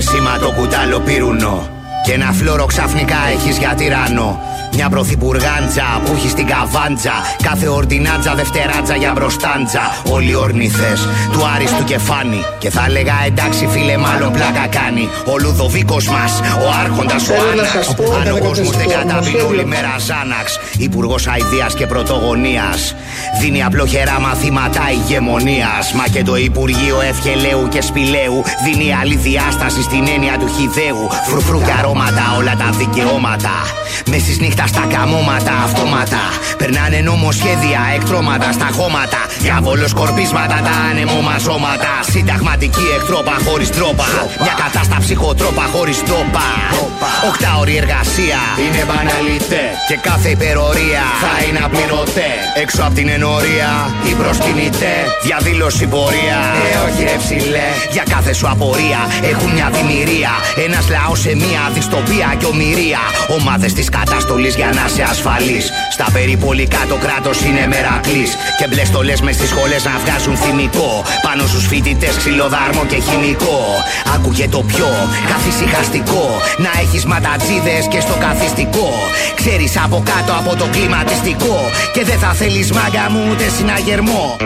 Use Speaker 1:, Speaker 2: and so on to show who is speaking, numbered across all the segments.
Speaker 1: Γεμίσει με σήμα το κουτάλο πύρουνο. Και ένα φλόρο ξαφνικά έχεις για τυράννο. Μια πρωθυπουργάντζα που έχει στην καβάντζα. Κάθε ορτινάτζα δευτεράτζα για μπροστάντζα. Όλοι ορνηθέ του άριστου κεφάνη. Και θα έλεγα εντάξει φίλε, μάλλον πλάκα κάνει. Ο Λουδοβίκος μας, ο Άρχοντας ο Άνναξ. Αν ο κόσμο δεν κατάβει όλη μέρα Ζάναξ. Υπουργός Αιδεία και Πρωτογωνίας. Δίνει απλοχερά μαθήματα ηγεμονίας. Μα και το Υπουργείο Ευχελαίου και Σπηλαίου δίνει άλλη διάσταση στην έννοια του χιδαίου. Φρουφρού και αρώματα, όλα τα δικαιώματα. Μες στις νύχτα στα καμώματα, αυτόματα. Περνάνε νομοσχέδια, εκτρώματα στα χώματα. Διάβολο σκορπίσματα, τα ανεμόμαζώματα. Συνταγματική εκτρόπα χωρίς τρόπα. Μια κατάσταση χωτρόπα χωρίς τρόπα. Οκτάωρη εργασία είναι μπαναλιτέ. Και κάθε υπερορία θα είναι απληρωτέ. Έξω από την ενορία οι προσκυνητέ. Διαδήλωση πορεία. Ε, όχι ρε ψηλέ. Για κάθε σου απορία έχουν μια δημιουργία. Ένας λαός σε μια δυστοπία και ομοιρία. Ομάδες της καταστολής για να είσαι ασφαλή. Στα περιπολικά το κράτος είναι μερακλής. Και μπλε στολές μες στις σχολές να βγάζουν θυμικό. Πάνω στους φοιτητές ξυλοδάρμο και χημικό. Άκουγε το πιο καθησυχαστικό. Να έχεις ματατζίδες και στο καθιστικό. Ξέρεις από κάτω από το κλιματιστικό. Και δεν θα θέλεις μάγκα μου ούτε συναγερμό.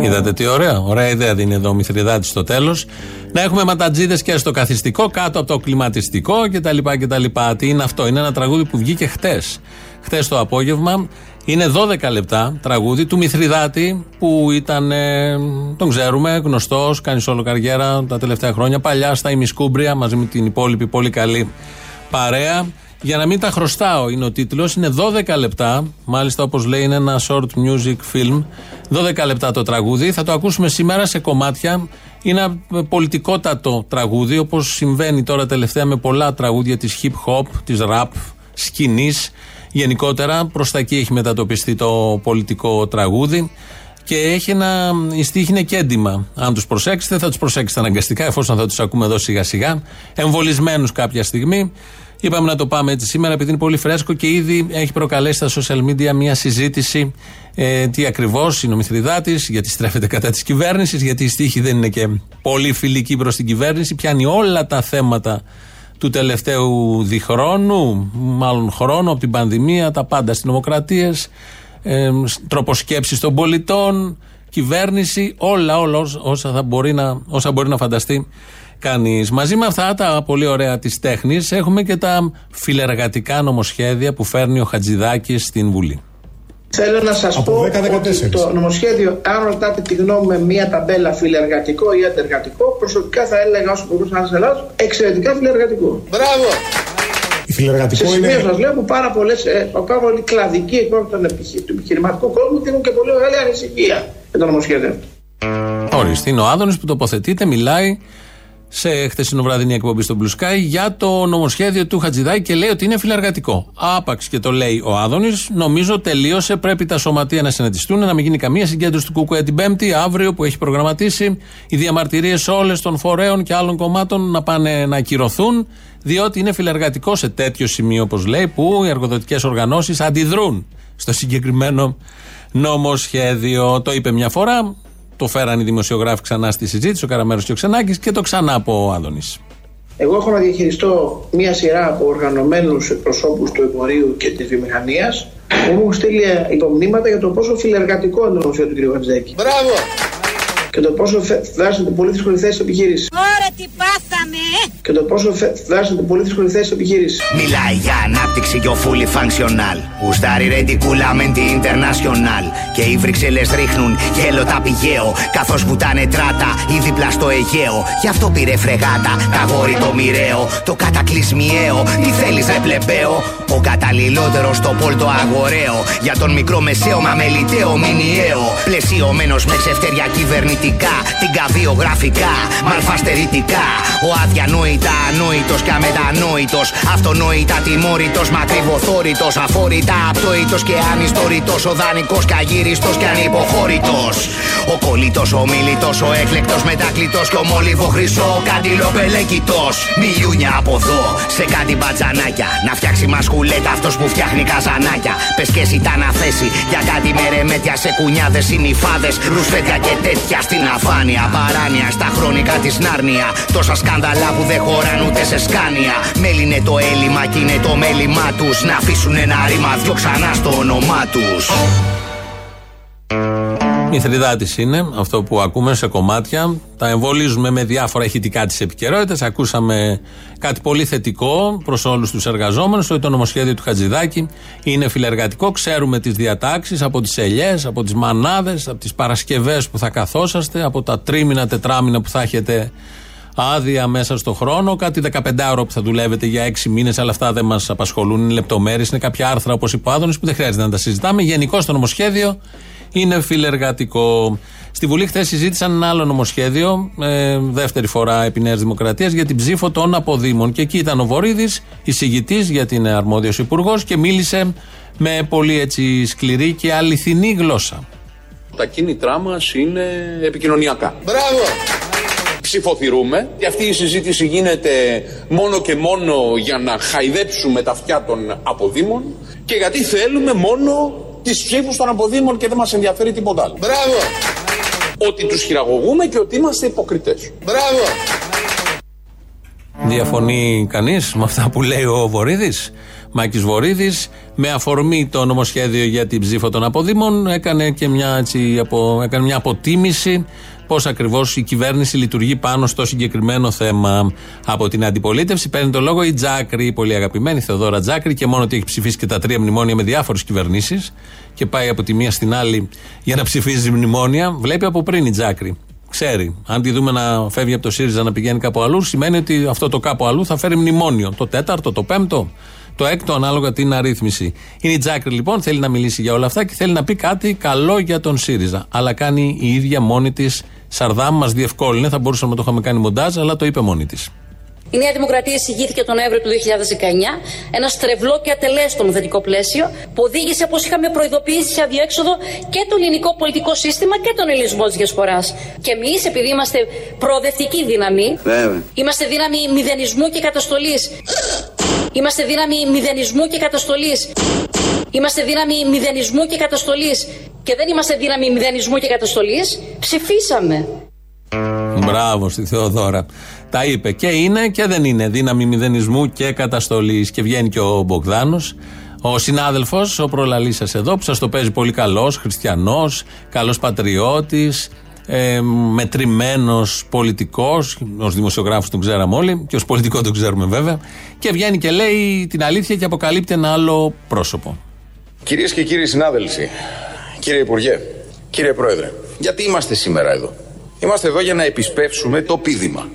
Speaker 2: Είδατε τι ωραία. Ωραία ιδέα δίνει εδώ ο Μηθριδάτης στο τέλος. Να έχουμε ματατζίδες και στο καθιστικό, κάτω από το κλιματιστικό κτλ. κτλ. Τι είναι αυτό, είναι ένα τραγούδι που βγήκε χτες. Χτες το απόγευμα. Είναι 12 λεπτά τραγούδι του Μηθριδάτη που ήταν, ε, τον ξέρουμε, γνωστός, κάνει όλο καριέρα τα τελευταία χρόνια. Παλιά στα ημισκούμπρια μαζί με την υπόλοιπη πολύ καλή παρέα. Για να μην τα χρωστάω είναι ο τίτλος. Είναι 12 λεπτά. Μάλιστα, όπως λέει, είναι ένα short music film. 12 λεπτά το τραγούδι. Θα το ακούσουμε σήμερα σε κομμάτια. Είναι ένα πολιτικότατο τραγούδι, όπως συμβαίνει τώρα τελευταία με πολλά τραγούδια της hip hop, της rap, σκηνής. Γενικότερα, προς τα εκεί έχει μετατοπιστεί το πολιτικό τραγούδι. Και έχει ένα. Η στίχη είναι και έντοιμα. Αν τους προσέξετε, θα τους προσέξετε αναγκαστικά, εφόσον θα τους ακούμε εδώ σιγά σιγά. Εμβολισμένους κάποια στιγμή. Είπαμε να το πάμε έτσι σήμερα επειδή είναι πολύ φρέσκο και ήδη έχει προκαλέσει στα social media μια συζήτηση ε, τι ακριβώς είναι ο Μηθριδάτη, γιατί στρέφεται κατά της κυβέρνησης, γιατί η στίχη δεν είναι και πολύ φιλική προς την κυβέρνηση. Πιάνει όλα τα θέματα του τελευταίου διχρόνου, μάλλον χρόνου από την πανδημία, τα πάντα στις νομοκρατίες, ε, τρόπο σκέψη των πολιτών, κυβέρνηση, όλα, όλα όσα, θα μπορεί να, όσα μπορεί να φανταστεί κανείς. Μαζί με αυτά τα πολύ ωραία της τέχνης, έχουμε και τα φιλεργατικά νομοσχέδια που φέρνει ο Χατζηδάκης στην Βουλή.
Speaker 3: Θέλω να σας πω ότι το νομοσχέδιο, αν ρωτάτε τη γνώμη με μια ταμπέλα φιλεργατικό ή αντεργατικό, προσωπικά θα έλεγα όσο μπορούσα να σας Ελλάδο, εξαιρετικά φιλεργατικό.
Speaker 1: Μπράβο!
Speaker 3: Η φιλεργατικό Σε σημείο είναι... σας λέω που πάρα πολλές, ε, πάρα πολλοί κλαδικοί εκπρόσωποι του επιχειρηματικού κόσμου και έχουν και πολύ μεγάλη ανησυχία για το νομοσχέδιο αυτό.
Speaker 2: Ορίστε, είναι ο Άδωνης που τοποθετείται, μιλάει σε χτεσινοβραδινή εκπομπή στο Blue Sky για το νομοσχέδιο του Χατζηδάκη και λέει ότι είναι φιλεργατικό. Άπαξ και το λέει ο Άδωνης, νομίζω τελείωσε. Πρέπει τα σωματεία να συναντηθούν, να μην γίνει καμία συγκέντρωση του ΚΚΕ την Πέμπτη, αύριο που έχει προγραμματίσει. Οι διαμαρτυρίες όλες των φορέων και άλλων κομμάτων να πάνε να ακυρωθούν, διότι είναι φιλεργατικό σε τέτοιο σημείο, όπως λέει, που οι εργοδοτικές οργανώσεις αντιδρούν στο συγκεκριμένο νομοσχέδιο. Το είπε μια φορά, το φέραν οι δημοσιογράφοι ξανά στη συζήτηση, ο Καραμέρος και ο Ξενάκης και το ξανά από ο Άδωνης.
Speaker 3: Εγώ έχω να διαχειριστώ μία σειρά από οργανωμένους εκπροσώπους του εμπορίου και της βιομηχανίας που μου έχουν στείλει υπομνήματα για το πόσο φιλεργατικό είναι το νομοσχέδιο του κ. Χατζέκη.
Speaker 1: Μπράβο!
Speaker 3: Και το πόσο δράσετε πολύ δύσκολη θέση επιχείρηση.
Speaker 4: Ωραία, τι πάθαμε!
Speaker 3: Και το πόσο δράσετε πολύ δύσκολη θέση επιχείρηση.
Speaker 1: Μιλάει για ανάπτυξη και ο fully functional. Ουστάρι ρεντικούλα με την international. Και οι Βρυξέλλες ρίχνουν γέλο τα πηγαίο. Καθώς βουτάνε τράτα ή δίπλα στο Αιγαίο. Γι' αυτό πήρε φρεγάτα, τα γόρι το μοιραίο. Το κατακλυσμιαίο, τι θέλεις ρε πλεμπαίο; Ο καταλληλότερος στο πόλτο αγοραίο. Για τον μικρό μεσαίο μα μελιτέο μηνιαίο. Πλαισιωμένος με ξεφτεριά κυβερνητικά. Την καβιογραφικά, μαλφαστερητικά. Ο αδιανόητα ανόητος και αμετανόητος. Αυτονόητα τιμόρυτο, μακριβοθόρητο. Αφόρητα απτόητος και ανιστόρητος. Ο δανεικός και αγύριστος και ανυποχώρητος. Ο κολλητό, ο μίλητο, ο έκλεκτος μετακλητό και ο μόλιβο χρυσό. Καντιλοπελέκητος. Μιλιούνια από εδώ σε κάτι μπατζανάκια. Να φτιάξει μασκουλέτα αυτός που φτιάχνει καζανάκια. Πες και εσύ τα να θέσει για κάτι με ρεμέτια σε κουνιάδες, συνυφάδες, ρουσφέτια και τέτοια στην αφάνεια. Παράνοια στα χρονικά της Νάρνια. Τόσα σκάνδαλα που δεν χωράν ούτε σε σκάνια. Μέλη είναι το έλλειμμα και είναι το μέλημά τους. Να αφήσουν ένα ρήμα δυο ξανά στο όνομά τους.
Speaker 2: Μηθριδάτη είναι αυτό που ακούμε σε κομμάτια. Τα εμβολίζουμε με διάφορα ηχητικά της επικαιρότητας. Ακούσαμε κάτι πολύ θετικό προς όλους τους εργαζόμενους, ότι το νομοσχέδιο του Χατζηδάκη είναι φιλεργατικό. Ξέρουμε τις διατάξεις από τις ελιές, από τις μανάδες, από τις Παρασκευές που θα καθόσαστε, από τα τρίμηνα, τετράμηνα που θα έχετε άδεια μέσα στο χρόνο, κάτι 15 ώρα που θα δουλεύετε για 6 μήνες, αλλά αυτά δεν μας απασχολούν. Είναι λεπτομέρειες, είναι κάποια άρθρα όπως είπε ο που δεν χρειάζεται να τα συζητάμε. Γενικώ το νομοσχέδιο είναι φιλεργατικό. Στη Βουλή χθες συζήτησαν ένα άλλο νομοσχέδιο, ε, δεύτερη φορά επί Νέας Δημοκρατίας, για την ψήφο των αποδήμων. Και εκεί ήταν ο Βορύδης, εισηγητής, γιατί είναι αρμόδιος υπουργός, και μίλησε με πολύ έτσι σκληρή και αληθινή γλώσσα.
Speaker 4: Τα κίνητρά μας είναι επικοινωνιακά.
Speaker 1: Μπράβο!
Speaker 4: Ψηφοθυρούμε και αυτή η συζήτηση γίνεται μόνο και μόνο για να χαϊδέψουμε τα αυτιά των αποδήμων και γιατί θέλουμε μόνο τις ψήφους των αποδήμων και δεν μας ενδιαφέρει τίποτα άλλο.
Speaker 1: Μπράβο!
Speaker 4: Ότι τους χειραγωγούμε και ότι είμαστε υποκριτές.
Speaker 1: Μπράβο!
Speaker 2: Διαφωνεί κανείς με αυτά που λέει ο Βορύδης; Μάκης Βορύδης, με αφορμή το νομοσχέδιο για την ψήφο των αποδήμων, έκανε και μια, έτσι, απο, έκανε μια αποτίμηση πώς ακριβώς η κυβέρνηση λειτουργεί πάνω στο συγκεκριμένο θέμα. Από την αντιπολίτευση παίρνει το λόγο η Τζάκρη, η πολύ αγαπημένη Θεοδόρα Τζάκρη, και μόνο ότι έχει ψηφίσει και τα τρία μνημόνια με διάφορες κυβερνήσεις και πάει από τη μία στην άλλη για να ψηφίζει μνημόνια, βλέπει από πριν η Τζάκρη. Ξέρει. Αν τη δούμε να φεύγει από το ΣΥΡΙΖΑ να πηγαίνει κάπου αλλού, σημαίνει ότι αυτό το κάπου αλλού θα φέρει μνημόνιο. Το τέταρτο, το πέμπτο, το έκτο, ανάλογα την αρρύθμιση. Είναι η Τζάκρη λοιπόν, θέλει να μιλήσει για όλα αυτά και θέλει να πει κάτι καλό για τον ΣΥΡΙΖΑ. Αλλά κάνει η ίδια μόνη της Σαρδάμ, μας διευκόλυνε, θα μπορούσαμε να το είχαμε κάνει μοντάζ, αλλά το είπε μόνη της.
Speaker 5: Η Νέα Δημοκρατία εισηγήθηκε τον Νοέμβριο του 2019 ένα στρεβλό και ατελέστο νομοθετικό πλαίσιο που οδήγησε, όπως είχαμε προειδοποιήσει, σε αδιέξοδο και το ελληνικό πολιτικό σύστημα και τον ελληνισμό της διασποράς. Και εμείς, επειδή είμαστε προοδευτική δύναμη,
Speaker 1: Βέβαια.
Speaker 5: είμαστε δύναμη μηδενισμού και καταστολής. Είμαστε δύναμη μηδενισμού και καταστολής. Είμαστε δύναμη μηδενισμού και καταστολής. Και δεν είμαστε δύναμη μηδενισμού και καταστολής. Ψηφίσαμε.
Speaker 2: Μπράβο στη Θεοδόρα. Τα είπε και είναι και δεν είναι δύναμη μηδενισμού και καταστολής. Και βγαίνει και ο Μπογδάνος, ο συνάδελφος, ο προλαλής σας εδώ, που σας το παίζει πολύ καλός, χριστιανός, καλός πατριώτης, ε, μετρημένος πολιτικός. Ω δημοσιογράφος τον ξέραμε όλοι, και ως πολιτικό τον ξέρουμε βέβαια. Και βγαίνει και λέει την αλήθεια και αποκαλύπτει ένα άλλο πρόσωπο.
Speaker 6: Κυρίες και κύριοι συνάδελφοι, κύριε Υπουργέ, κύριε Πρόεδρε, γιατί είμαστε σήμερα εδώ; Είμαστε εδώ για να επισπεύσουμε το πίδημα.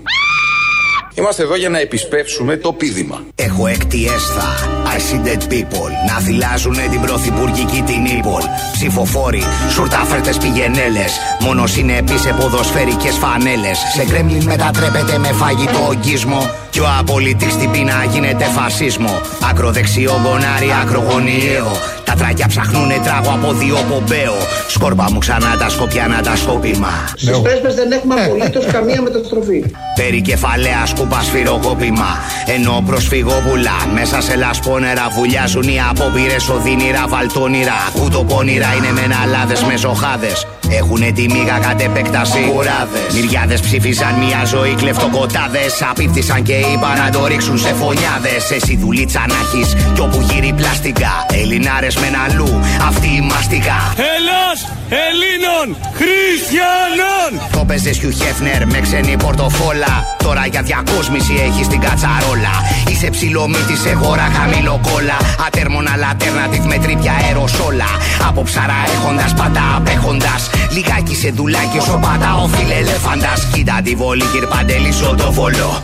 Speaker 6: Είμαστε εδώ για να επισπεύσουμε το πίδημα.
Speaker 1: Έχω έκτη έσθα, I see dead people Να θυλάζουνε την πρωθυπουργική την ύπολ Ψηφοφόροι, σουρτάφερτες πηγενέλες Μόνος συνεπείς σε ποδοσφαιρικές φανέλες Σε κρέμλιν μετατρέπεται με φαγητό ογκισμό Κι ο απολυτής στην πείνα γίνεται φασίσμο Ακροδεξιό γκονάρι, ακρογωνιαίο Τα τράκια ψαχνούνε τράγω από δύο πομπέο Σκόρπα μου ξανά τα σκοπιανά τα σκόπιμα
Speaker 3: Στι πρέσπε δεν έχουμε απολύτως καμία μεταστροφή.
Speaker 1: Περικεφαλαία σκούπα σφυροκόπημα. Ενώ προσφυγόπουλα μέσα σε λασπόνερα βουλιάζουν οι απόπειρες οδύνηρα βαλτόνιρα. Κουτοπώνυρα είναι μεναλάδε με ζοχάδε. Έχουνε τη μίγα κατ' επέκταση. Κουράδες. Μυριάδες ψήφισαν μια ζωή κλεφτοκοτάδες. Απίφθησαν και είπαν να το ρίξουν σε φωνιάδες. Εσύ δουλίτσα να έχεις κι όπου γύρει πλαστικά. Ελληνάρες με αλλού, αυτή η μαστικά.
Speaker 7: Ελλάς Ελλήνων Χριστιανών!
Speaker 1: Το παίζες Χιου Χέφνερ με ξένη πορτοφόλα. Τώρα για διακόσμηση έχεις την κατσαρόλα. Είσαι ψηλομύτης σε χώρα χαμηλό κόλλα Ατέρμονα λατέρνατιβ με τρίπια αεροσόλα. Από ψαρά έχοντας πάντα απέχοντας. Λιγάκι σε δουλάκι όσο πάντα ο φιλελέφαντας Κοίτα τη βολή κυρ Παντέλη το βολό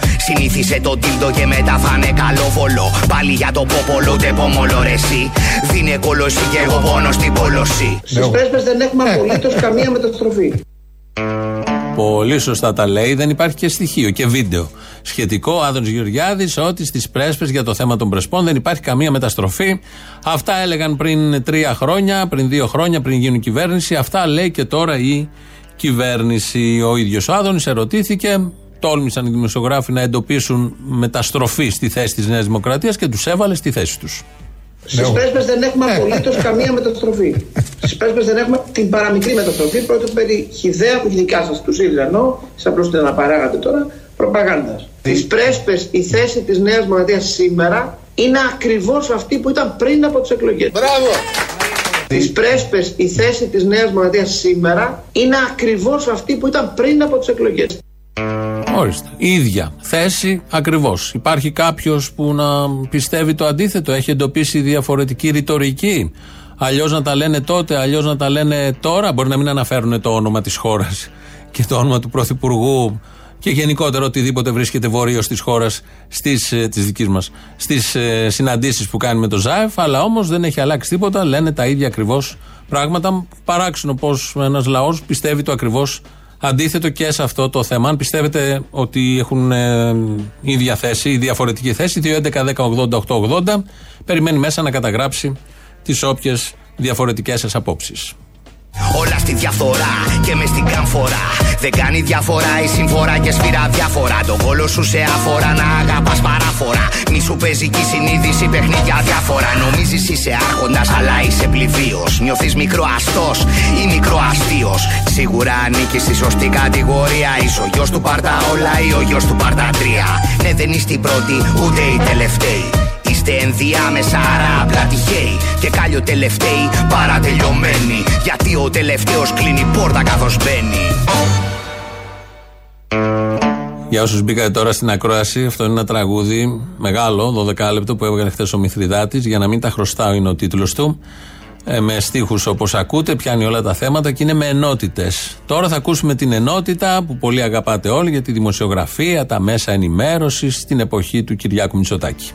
Speaker 1: Συνήθισε το τίλτο και μετά θα είναι καλό βολό Πάλι για το πόπολο ούτε πόμολο ρε εσύ Δίνε κολοσί και εγώ πόνο στην πόλωση
Speaker 3: Στις πρέσπε δεν έχουμε απολύτως καμία μεταστροφή.
Speaker 2: Πολύ σωστά τα λέει, δεν υπάρχει και στοιχείο και βίντεο. Σχετικό, ο Άδωνης Γεωργιάδης, ότι στις πρέσπες για το θέμα των πρεσπών δεν υπάρχει καμία μεταστροφή. Αυτά έλεγαν πριν τρία χρόνια, πριν δύο χρόνια, πριν γίνουν κυβέρνηση. Αυτά λέει και τώρα η κυβέρνηση. Ο ίδιος ο Άδωνης ερωτήθηκε, τόλμησαν οι δημοσιογράφοι να εντοπίσουν μεταστροφή στη θέση της Νέας Δημοκρατίας και τους έβαλε στη θέση τους.
Speaker 3: Στις πρέσπε δεν έχουμε απολύτως καμία μεταστροφή. Στις πρέσπε δεν έχουμε την παραμικρή μεταστροφή. Πρόκειται περί χιδέα που δικά σας του ήρθα ενώ, σαν απλώς την αναπαράγατε τώρα, προπαγάνδας. Στις πρέσπε η θέση της Νέας Δημοκρατίας σήμερα είναι ακριβώς αυτή που ήταν πριν από τις εκλογές.
Speaker 8: Μπράβο!
Speaker 3: Στις πρέσπε η θέση της Νέας Δημοκρατίας σήμερα είναι ακριβώς αυτή που ήταν πριν από τις εκλογές.
Speaker 2: Ορίστε. Η ίδια θέση ακριβώς. Υπάρχει κάποιος που να πιστεύει το αντίθετο, έχει εντοπίσει διαφορετική ρητορική. Αλλιώς να τα λένε τότε, αλλιώς να τα λένε τώρα. Μπορεί να μην αναφέρουν το όνομα της χώρας και το όνομα του Πρωθυπουργού και γενικότερα οτιδήποτε βρίσκεται βορείω της χώρας, της δικής μας, στις ε, συναντήσεις που κάνει με το ΖΑΕΦ. Αλλά όμως δεν έχει αλλάξει τίποτα, λένε τα ίδια ακριβώς πράγματα. Παράξενο πω ένας λαός πιστεύει το ακριβώς αντίθετο και σε αυτό το θέμα. Αν πιστεύετε ότι έχουν ε, ίδια θέση ή διαφορετική θέση, 2.11.10.80.880, περιμένει μέσα να καταγράψει τις όποιες διαφορετικές σας απόψεις.
Speaker 1: Όλα στη διαφθορά και μες στην καμφορά. Δεν κάνει διαφορά η συμφορά και σφυρά διάφορα. Το κόλο σου σε αφορά να αγαπάς παράφορα. Μη σου παίζει και η συνείδηση παιχνίδια διάφορα. Νομίζεις είσαι άρχοντας, αλλά είσαι πληβίο. Νιώθεις μικροαστός ή μικροαστίος. Σίγουρα ανήκεις στη σωστή κατηγορία. Είσαι ο γιος του Πάρτα όλα ή ο γιος του Πάρτα τρία. Ναι, δεν είσαι η πρώτη ούτε η τελευταία. Είστε ενδιάμεσα, άρα απλά τυχαίοι. Και κάλιο τελευταίοι παρατελειωμένοι. Γιατί ο τελευταίος κλείνει πόρτα καθώς μπαίνει.
Speaker 2: Για όσους μπήκατε τώρα στην ακρόαση, αυτό είναι ένα τραγούδι μεγάλο, 12 λεπτό που έβγαλε χθες ο Μηθριδάτη. Για να μην τα χρωστάω, είναι ο τίτλος του. Ε, με στίχους όπως ακούτε, πιάνει όλα τα θέματα και είναι με ενότητες. Τώρα θα ακούσουμε την ενότητα που πολύ αγαπάτε όλοι για τη δημοσιογραφία, τα μέσα ενημέρωσης στην εποχή του Κυριάκου Μητσοτάκη.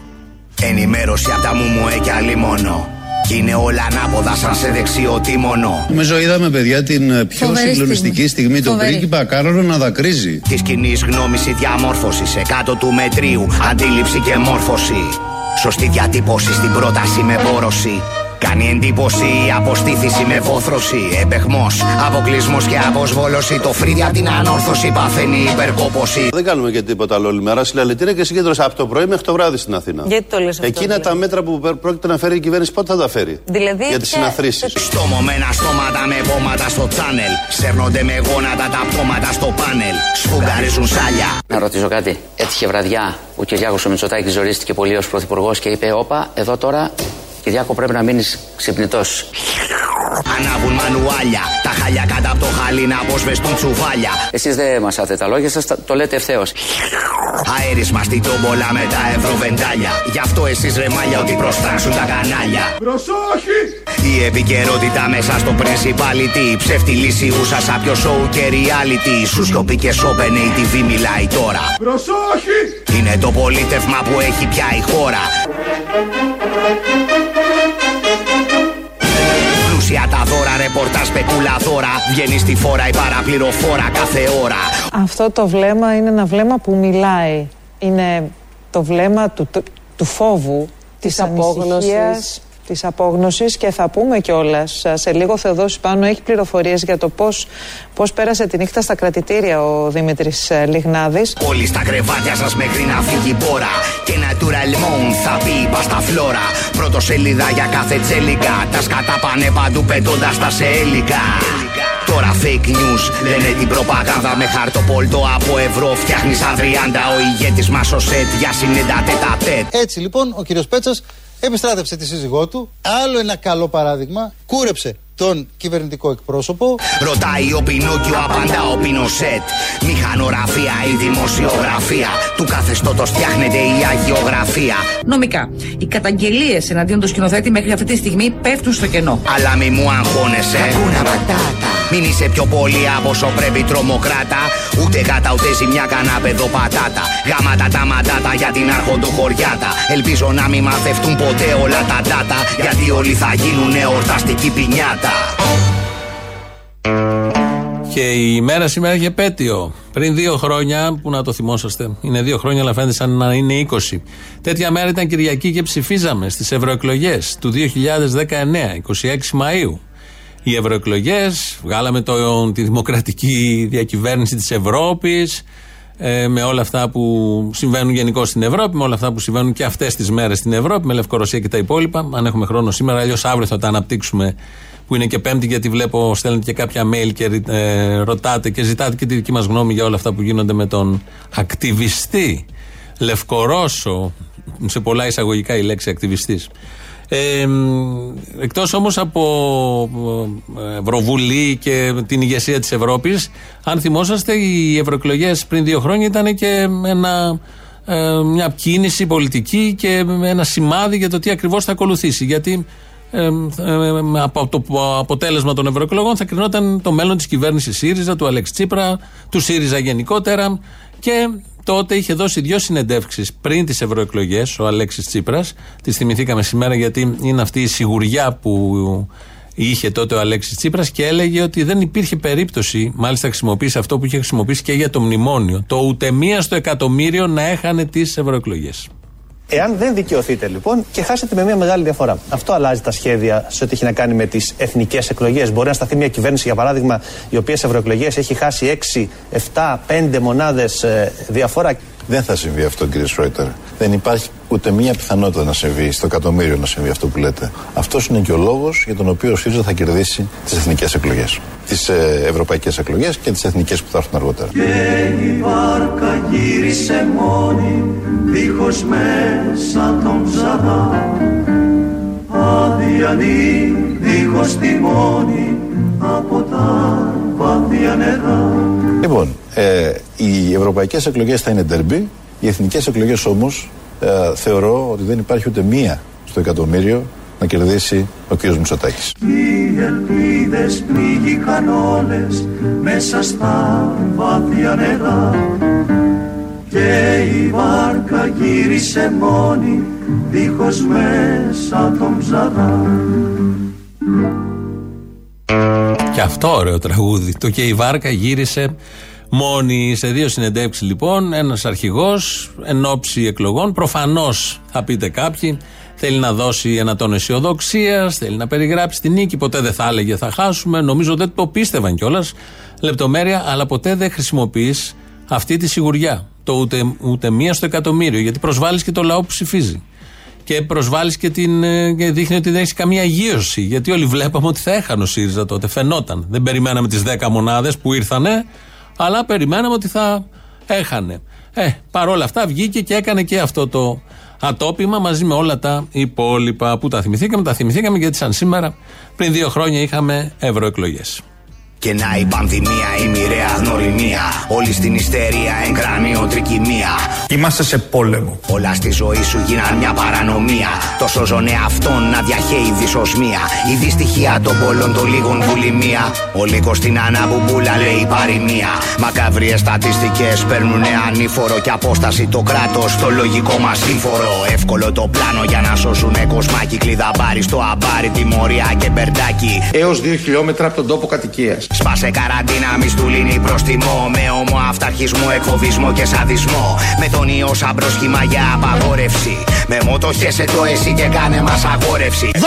Speaker 1: Ενημέρωση από τα μουμουέ και άλλη μόνο. Κι είναι όλα ανάποδα σαν σε δεξιό τίμωνο.
Speaker 8: Νομίζω είδαμε παιδιά την ε, πιο
Speaker 9: Φοβερή
Speaker 8: συγκλονιστική στιγμή, τον
Speaker 9: Φοβερή.
Speaker 8: πρίγκιπα Κάρολο να δακρύζει.
Speaker 1: Της κοινής γνώμης η διαμόρφωση σε κάτω του μετρίου. Αντίληψη και μόρφωση. Σωστή διατύπωση στην πρόταση με πόρωση. Κάνει εντύπωση η αποστήθηση με βόθρωση. Επεχμό, αποκλεισμός και αποσβόλωση. Το φρύδι απ' την ανόρθωση παθαίνει υπερκόπωση.
Speaker 8: Δεν κάνουμε και τίποτα άλλο όλη μέρα. Συλλαλητήρια και συγκέντρωση από το πρωί μέχρι το βράδυ στην Αθήνα.
Speaker 9: Γιατί το λες αυτό,
Speaker 8: Εκείνα
Speaker 9: δηλαδή;
Speaker 8: τα μέτρα που πέ- πρόκειται να φέρει η κυβέρνηση, πότε θα τα φέρει;
Speaker 9: Δηλαδή,
Speaker 8: Για τις
Speaker 9: ποια-
Speaker 8: συναθρήσεις.
Speaker 1: Στομωμένα στόματα με πόματα στο τσάνελ. Σέρνονται με γόνατα τα πτώματα στο πάνελ. Σφουγγαρίζουν σάλια.
Speaker 10: Να ρωτήσω κάτι. Έτυχε βραδιά που ο Κυριάκος ο Μητσοτάκη ζορίστηκε πολύ ως πρωθυπουργός και είπε: Όπα, εδώ τώρα, Κυριάκο, πρέπει να μείνεις ξυπνητός.
Speaker 1: Ανάβουν μανουάλια. Τα χαλιά κάτω από το χαλί να αποσβεστούν τσουβάλια.
Speaker 10: Εσείς δεν μασάτε τα λόγια σας, το λέτε ευθέως.
Speaker 1: Αέρισμα στην τόμπολα με τα ευρωβεντάλια. Γι' αυτό εσείς ρε μάλια ότι προστάσουν τα κανάλια.
Speaker 7: Προσόχη!
Speaker 1: Η επικαιρότητα μέσα στο principality. Ψεύτη λύση ούσα σαν πιο show και reality. Σου σιωπή και σώπαινε η TV μιλάει τώρα.
Speaker 7: Προσόχη!
Speaker 1: Είναι το πολίτευμα που έχει πια η χώρα. Πλούσια τα δώρα, ρεπορτάζ, σπεκούλα δώρα. Βγαίνει στη φόρα η παραπληροφόρα κάθε ώρα.
Speaker 11: Αυτό το βλέμμα είναι ένα βλέμμα που μιλάει. Είναι το βλέμμα του, του, του φόβου, της,
Speaker 9: απόγνωσης.
Speaker 11: Ανησυχίας, της απόγνωσης και θα πούμε κιόλας. Σε λίγο Θεοδόσης πάνω έχει πληροφορίες για το πώς, πώς πέρασε τη νύχτα στα κρατητήρια ο Δημήτρης ε, Λιγνάδης.
Speaker 1: Όλοι στα κρεβάτια σας μέχρι να φύγει η μπόρα. Και natural moon θα πει είπα στα φλόρα. Πρώτο σελίδα για κάθε τσέλικα. Τα σκατά πάνε παντού πετώντας τα σε έλικα. Τώρα fake news λένε την προπαγάνδα με χαρτοπόλτο από ευρώ. Φτιάχνεις σαν 30 ο ηγέτης μας ο σετ για συνέντα τέτα τέτ.
Speaker 12: Έτσι λοιπόν ο κύριος Πέτσας επιστράτευσε τη σύζυγό του. Άλλο ένα καλό παράδειγμα. Κούρεψε τον κυβερνητικό εκπρόσωπο.
Speaker 1: Ρωτάει ο Πινόκιο, απαντά ο Πινοσέτ. Μηχανογραφία ή δημοσιογραφία. Του καθεστώτος φτιάχνεται η αγιογραφία.
Speaker 13: Νομικά, οι καταγγελίες εναντίον του σκηνοθέτη μέχρι αυτή τη στιγμή πέφτουν στο κενό.
Speaker 1: Αλλά μη μου αγχώνεσαι. Μην είσαι πιο πολύ από όσο πρέπει τρομοκράτα. Ούτε γάτα ούτε ζημιά κανένα παιδοπατάτα. Γάματα τα μαντάτα για την άρχοντο χωριάτα. Ελπίζω να μην μαθευτούν ποτέ όλα τα ντάτα. Γιατί όλοι θα γίνουν εορταστική πινιάτα.
Speaker 2: Και η μέρα σήμερα έχει επέτειο. Πριν δύο χρόνια, που να το θυμόσαστε, είναι δύο χρόνια, αλλά φαίνεται σαν να είναι 20. Τέτοια μέρα ήταν Κυριακή και ψηφίζαμε στις ευρωεκλογές του 2019, 26 Μαου. Οι ευρωεκλογές, βγάλαμε το, τη δημοκρατική διακυβέρνηση της Ευρώπης. ε, με όλα αυτά που συμβαίνουν γενικώ στην Ευρώπη, με όλα αυτά που συμβαίνουν και αυτές τις μέρες στην Ευρώπη, με Λευκορωσία και τα υπόλοιπα. Αν έχουμε χρόνο σήμερα, αλλιώς αύριο θα τα αναπτύξουμε που είναι και Πέμπτη, γιατί βλέπω στέλνετε και κάποια mail και ε, ρωτάτε και ζητάτε και τη δική μας γνώμη για όλα αυτά που γίνονται με τον ακτιβιστή Λευκορώσο. Σε πολλά εισαγωγικά η λέξη ακτιβιστής. Ε, εκτός όμως από ε, Ευρωβουλή και την ηγεσία της Ευρώπης αν θυμόσαστε οι ευρωεκλογές πριν δύο χρόνια ήταν και ένα, ε, μια κίνηση πολιτική και ένα σημάδι για το τι ακριβώς θα ακολουθήσει. Γιατί ε, από το αποτέλεσμα των ευρωεκλογών θα κρινόταν το μέλλον της κυβέρνησης ΣΥΡΙΖΑ, του Αλέξη Τσίπρα, του ΣΥΡΙΖΑ γενικότερα και τότε είχε δώσει δύο συνεντεύξεις πριν τις ευρωεκλογές ο Αλέξης Τσίπρας. Τις θυμηθήκαμε σήμερα γιατί είναι αυτή η σιγουριά που είχε τότε ο Αλέξης Τσίπρας και έλεγε ότι δεν υπήρχε περίπτωση, μάλιστα χρησιμοποίησε αυτό που είχε χρησιμοποιήσει και για το μνημόνιο, το ούτε μία στο εκατομμύριο να έχανε τις ευρωεκλογές.
Speaker 9: Εάν δεν δικαιωθείτε λοιπόν και χάσετε με μια μεγάλη διαφορά. Αυτό αλλάζει τα σχέδια σε ό,τι έχει να κάνει με τις εθνικές εκλογές. Μπορεί να σταθεί μια κυβέρνηση, για παράδειγμα, η οποία σε ευρωεκλογές έχει χάσει 6, 7, 5 μονάδες διαφορά.
Speaker 14: Δεν θα συμβεί αυτό, κύριε Σρόιτερ. Δεν υπάρχει ούτε μία πιθανότητα να συμβεί, στο εκατομμύριο να συμβεί αυτό που λέτε. Αυτός είναι και ο λόγος για τον οποίο ο ΣΥΡΙΖΑ θα κερδίσει τις εθνικές εκλογές. Τις ε, ευρωπαϊκές εκλογές και τις εθνικές που θα έρθουν αργότερα.
Speaker 15: Και η βάρκα γύρισε μόνη, δίχως μέσα τον ψαρά. Αδιανή, δίχως τιμόνι, από τα βάθια νερά.
Speaker 14: Λοιπόν, ε, οι ευρωπαϊκές εκλογές θα είναι ντερμπι. Οι εθνικές εκλογές όμως ε, θεωρώ ότι δεν υπάρχει ούτε μία στο εκατομμύριο να κερδίσει ο κ. Μητσοτάκης.
Speaker 15: Οι ελπίδες πνίγηκαν όλες μέσα στα βάθια νερά. Και η βάρκα γύρισε μόνη δίχως μέσα τον ψαρά.
Speaker 2: Και αυτό ωραίο τραγούδι. Το και η βάρκα γύρισε μόνη. Σε δύο συνεντεύξεις λοιπόν, ένας αρχηγός εν ώψη εκλογών. Προφανώς θα πείτε κάποιοι, θέλει να δώσει ένα τόνο αισιοδοξίας, θέλει να περιγράψει την νίκη. Ποτέ δεν θα έλεγε θα χάσουμε. Νομίζω δεν το πίστευαν κιόλας. Λεπτομέρεια, αλλά ποτέ δεν χρησιμοποιείς αυτή τη σιγουριά. Το ούτε, ούτε μία στο εκατομμύριο. Γιατί προσβάλλεις και το λαό που ψηφίζει. Και προσβάλλεις και, την, ε, και δείχνει ότι δεν έχεις καμία αγίωση. Γιατί όλοι βλέπαμε ότι θα έχανε ο ΣΥΡΙΖΑ τότε. Φαινόταν. Δεν περιμέναμε τις 10 μονάδες που ήρθανε, αλλά περιμέναμε ότι θα έχανε. Ε, παρόλα αυτά βγήκε και έκανε και αυτό το ατόπιμα μαζί με όλα τα υπόλοιπα που τα θυμηθήκαμε. Τα θυμηθήκαμε γιατί σαν σήμερα πριν δύο χρόνια είχαμε ευρωεκλογές.
Speaker 1: Και να η πανδημία, η μοιραία γνωριμία. Όλοι στην ιστερία, εγκρανίο τρικυμία.
Speaker 16: Είμαστε σε πόλεμο.
Speaker 1: Όλα στη ζωή σου γίναν μια παρανομία. Τόσο ζωνε αυτόν να διαχέει δυσοσμία. Η δυστυχία των πολλών των λίγων βουλημία. Ο λύκος στην αναμπουμπούλα λέει παροιμία. Μακαβριέ στατιστικές παίρνουνε ανήφορο και απόσταση το κράτος στο λογικό μας σύμφορο. Εύκολο το πλάνο για να σώσουνε κοσμάκι. Κλειδαμπάρι στο αμπάρι, τιμωρία και μπερντάκι.
Speaker 16: Έως 2 χιλιόμετρα από τον τόπο κατοικίας.
Speaker 1: Σπάσε καραντίνα, μη στουλίνει προστιμό. Με όμο αυταρχισμό, εκφοβισμό και σαδισμό. Με τον ιό σαν πρόσχημα για απαγόρευση. Με μότο χέσε το εσύ και κάνε μας αγόρευση.
Speaker 17: 12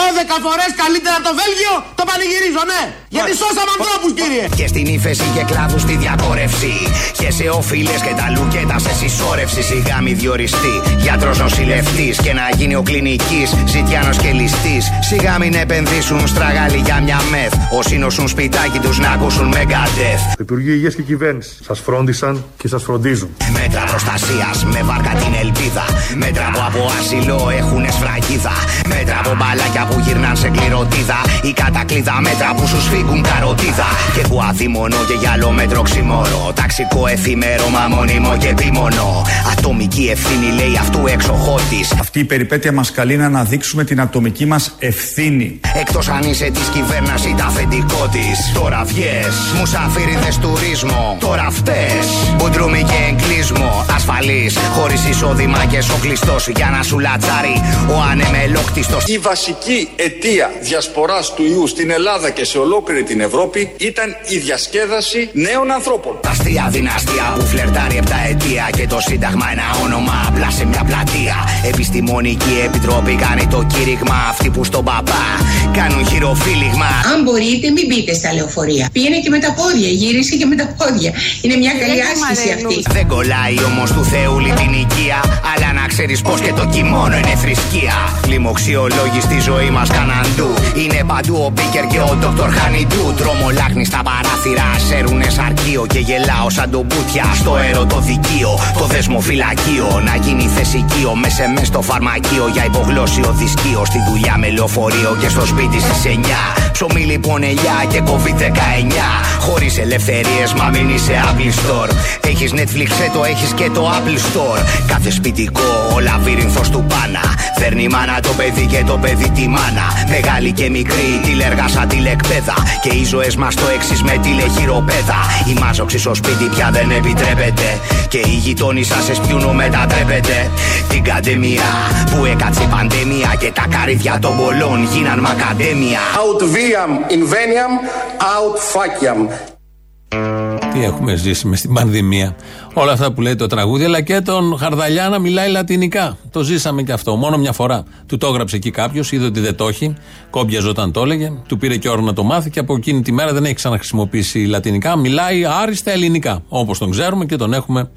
Speaker 17: φορές καλύτερα από το Βέλγιο το πανηγυρίζω, ναι! Γιατί σώσαμε ανθρώπους, κύριε!
Speaker 1: Και στην ύφεση και κλάδους στη διακόρευση. Και σε όφιλε και τα λουκέτα σε συσσόρευση. Σιγά μη διοριστεί γιατρός νοσηλευτής. Και να γίνει ο κλινικής ζητιάνος και ληστής. Σιγά μην επενδύσουν στραγάλι για μια μεθ. Όσοι νοσούν σπιτάκι τους να ακούσουν Megadeth.
Speaker 16: Το Υπουργείο Υγείας και Κυβέρνησης σας φρόντισαν και σας φροντίζουν.
Speaker 1: Μέτρα προστασίας με βάρκα την ελπίδα. Μέτρα που από άσυλο έχουν σφραγίδα. Μέτρα από μπαλάκια που γυρνάν σε κληροτίδα. Η κατακλίδα μέτρα που σου σφίγγουν καροτίδα. Και που αδίμονο και γυαλό μέτρο ξημόρο. Ταξικό εφήμερο μα μόνιμο και επίμονο. Ατομική ευθύνη λέει αυτού εξοχότη.
Speaker 16: Αυτή η περιπέτεια μας καλεί να αναδείξουμε την ατομική μας ευθύνη.
Speaker 1: Εκτός αν είσαι της κυβέρνηση τα αφεντικό της. Τώρα βγες Μουσαφίριδες τουρίσμο Τώρα φταίς Μπουντρούμι και εγκλίσμο Ασφαλής Χωρίς εισόδημα και σοκλιστός Για να σου λατσάρει Ο ανεμελόκτιστος
Speaker 6: Η βασική αιτία διασποράς του ιού στην Ελλάδα και σε ολόκληρη την Ευρώπη ήταν η διασκέδαση νέων ανθρώπων.
Speaker 1: Τα αστεία δυναστεία που φλερτάρει επτά αιτία και το σύνταγμα ένα όνομα απλά σε μια πλατεία. Επιστημονική επιτροπή κάνει το κήρυγμα. Αυτοί που στον παπά κάνουν χειροφύλιγμα.
Speaker 18: Αν μπορείτε, μην μπείτε στα λεωφορεία.
Speaker 13: Πήγαινε και με τα πόδια, γύρισε και με τα πόδια. Είναι μια καλή άσκηση αυτή.
Speaker 1: Δεν κολλάει όμως του Θεούλη την οικία. Αλλά να ξέρεις πως και το κοιμόνο είναι θρησκεία. Λιμοξιολόγοι στη ζωή μας καναντού. Είναι παντού ο Μπίκερ και ο Δόκτωρ Χανιντού. Τρομολάχνη στα παράθυρα, σέρουνε αρκείο. Και γελάω σαν τον Μπούτια στο ερωτοδικείο. Το δεσμοφυλακείο να γίνει θεσικείο. Μέσα μες στο φαρμακείο για υπογλώσιο δισκείο. Στη δουλειά με λεωφορείο και στο σπίτι στις 9. Ψωμί λοιπόν ελιά και COVID-19. Χωρίς ελευθερίες, μα μην είσαι Apple Store. Έχεις Netflix, ε, το έχεις και το Apple Store. Κάθε σπιτικό, ο λαβύρινθος του πάνα. Φέρνει η μάνα το παιδί και το παιδί τη μάνα. Μεγάλη και μικρή, τηλεργά σαν τηλεκπαίδα. Και οι ζωές μας το εξή με τηλεχειροπέδα. Η μάζοξη στο σπίτι πια δεν επιτρέπεται. Και οι γειτόνοι σα εσπιούνο μετατρέπεται. Την καντεμία που έκατσε η πανδημία και τα καρύδια των πολλών γίναν μακαντέμια.
Speaker 18: Out viam inveniam, out faciam.
Speaker 2: Τι έχουμε ζήσει με στην πανδημία. Όλα αυτά που λέει το τραγούδι, αλλά και τον Χαρδαλιά να μιλάει λατινικά. Το ζήσαμε και αυτό. Μόνο μια φορά. Του το έγραψε εκεί κάποιος, είδε ότι δεν το έχει. Κόμπιαζε όταν το έλεγε. Του πήρε και ώρα να το μάθει και από εκείνη τη μέρα δεν έχει ξαναχρησιμοποιήσει λατινικά. Μιλάει άριστα ελληνικά. Όπως τον ξέρουμε και τον έχουμε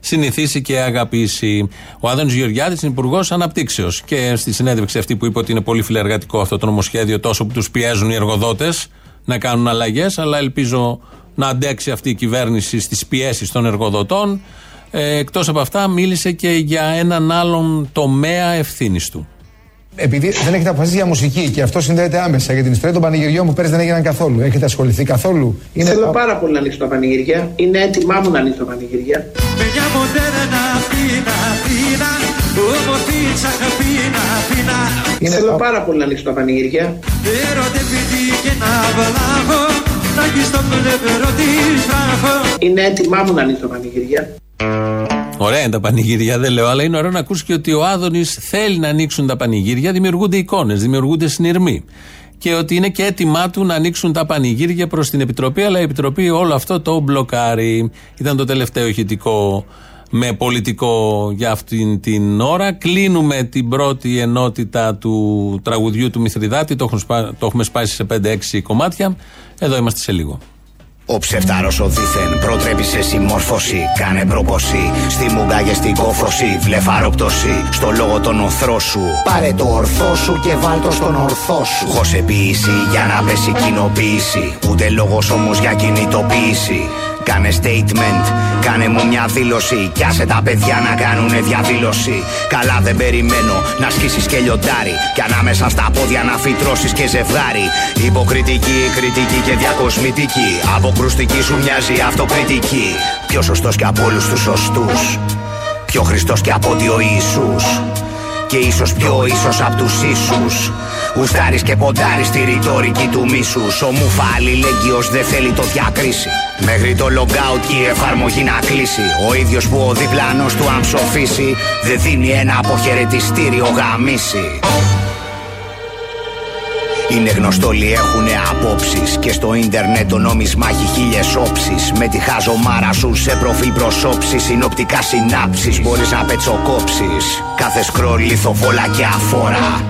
Speaker 2: συνηθίσει και αγαπήσει. Ο Άδωνης Γεωργιάδης είναι υπουργός Αναπτύξεως. Και στη συνέντευξη αυτή που είπε ότι είναι πολύ φιλεργατικό αυτό το νομοσχέδιο, τόσο που τους πιέζουν οι εργοδότες να κάνουν αλλαγές, αλλά ελπίζω να αντέξει αυτή η κυβέρνηση στις πιέσεις των εργοδοτών. Ε, Εκτός από αυτά, μίλησε και για έναν άλλον τομέα ευθύνης του.
Speaker 19: Επειδή δεν έχετε αποφασίσει για μουσική και αυτό συνδέεται άμεσα για την ιστορία των πανηγυριών που πέρυσι δεν έγιναν καθόλου. Έχετε ασχοληθεί καθόλου;
Speaker 3: Είναι... Θέλω πάρα πολύ να ανοίξω τα πανηγυριά. Είναι έτοιμά μου να ανοίξω τα πανηγυριά. Είναι... Θέλω πάρα πολύ να ανοίξω τα πανηγυριά. Είναι έτοιμά μου να ανοίξω τα πανηγυριά.
Speaker 2: Ωραία είναι τα πανηγύρια, δεν λέω, αλλά είναι ωραίο να ακούσει και ότι ο Άδωνης θέλει να ανοίξουν τα πανηγύρια, δημιουργούνται εικόνες, δημιουργούνται συνειρμοί. Και ότι είναι και έτοιμά του να ανοίξουν τα πανηγύρια προς την Επιτροπή, αλλά η Επιτροπή όλο αυτό το μπλοκάρει. Ήταν το τελευταίο ηχητικό με πολιτικό για αυτήν την ώρα. Κλείνουμε την πρώτη ενότητα του τραγουδιού του Μηθριδάτη. Το έχουμε, σπα... το έχουμε σπάσει σε 5-6 κομμάτια. Εδώ είμαστε σε λίγο.
Speaker 1: Ο ψευτάρος ο δίθεν προτρέπει σε συμμόρφωση. Κάνε προποσή στη μουγκα και στην κόφωση. Βλεφαροπτωσή στο λόγο των οθρό σου. Πάρε το ορθό σου και βάλ το στον ορθό σου. Χωσεποίηση για να πέσει κοινοποίηση. Ούτε λόγος όμως για κινητοποίηση. Κάνε statement, κάνε μου μια δήλωση. Κι άσε τα παιδιά να κάνουνε διαδήλωση. Καλά δεν περιμένω να σκίσεις και λιοντάρι. Κι ανάμεσα στα πόδια να φυτρώσεις και ζευγάρι. Υποκριτική, κριτική και διακοσμητική. Αποκρουστική σου μοιάζει αυτοκριτική. Πιο σωστός και από όλους τους σωστούς. Πιο Χριστός και από ότι ο Ιησούς και ίσως πιο ίσως απ' τους ίσους Ουστάρεις και ποντάρεις τη ρητορική του μίσους. Ο Μουφα αλληλέγγυος δεν θέλει το διακρίσει Μέχρι το logout και η εφαρμογή να κλείσει. Ο ίδιος που ο διπλανός του αν ψοφήσει Δεν δίνει ένα αποχαιρετιστήριο γαμίσει είναι γνωστό όλοι έχουνε απόψεις Και στο ίντερνετ το νόμισμα έχει χίλιες όψεις. Με τη χαζομάρα σου σε προφίλ προσώψεις Συνοπτικά συνάψεις μπορείς να πετσοκόψεις. Κάθε σκρόλ λιθοβόλα και αφόρα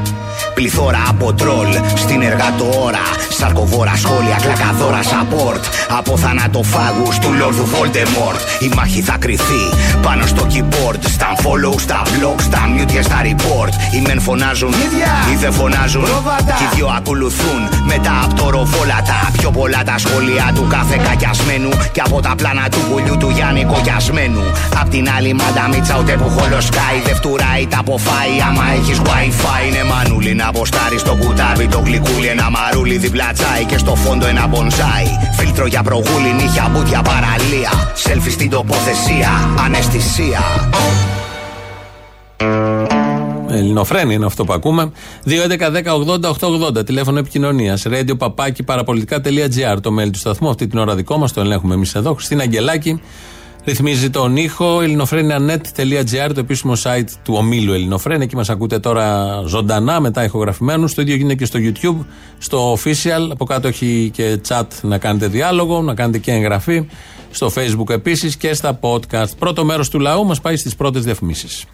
Speaker 1: Πληθώρα από τρόλ στην εργατοώρα. Σαρκοβόρα σχόλια, κλακαδόρα support. Από θανατοφάγους του Λόρδου Voldemort. Η μάχη θα κρυθεί πάνω στο keyboard. Στα follow, στα vlog, στα mute και στα report. Οι μεν φωνάζουν, οι δεν φωνάζουν. Και οι δυο ακολουθούν μετά από το ροβόλατα. Πιο πολλά τα σχόλια του κάθε κακιασμένου. Και από τα πλάνα του πουλιού του Γιάννη κοκιασμένου. Απ' την άλλη μάντα μίτσα ούτε που χολοσκάει. Δεν φτουράει τα αποφάει. Άμα έχεις wifi είναι μανούλι να αποστάρει στο κουτάβι το γλυκούλι. Ένα μαρούλι διπλά τσάι και στο φόντο ένα μπονζάι. Φίλτρο για προγούλι, νύχια, μπούτια, παραλία. Σέλφι στην τοποθεσία, αναισθησία.
Speaker 2: Ελληνοφρένη είναι αυτό που ακούμε. 2.11.10.80.880 τηλέφωνο επικοινωνίας. Radio παπάκι παραπολιτικά.gr το mail του σταθμού. Αυτή την ώρα δικό μας το ελέγχουμε εμείς εδώ. Χριστίνα Αγγελάκη ρυθμίζει τον ήχο. ελληνοφρένια.net.gr το επίσημο site του ομίλου Ελληνοφρένια. Εκεί μας ακούτε τώρα ζωντανά, μετά ηχογραφημένους. Το ίδιο γίνεται και στο YouTube, στο official. Από κάτω έχει και chat να κάνετε διάλογο, να κάνετε και εγγραφή. Στο Facebook επίσης και στα podcast. Πρώτο μέρος του λαού μας πάει στις πρώτες διαφημίσεις.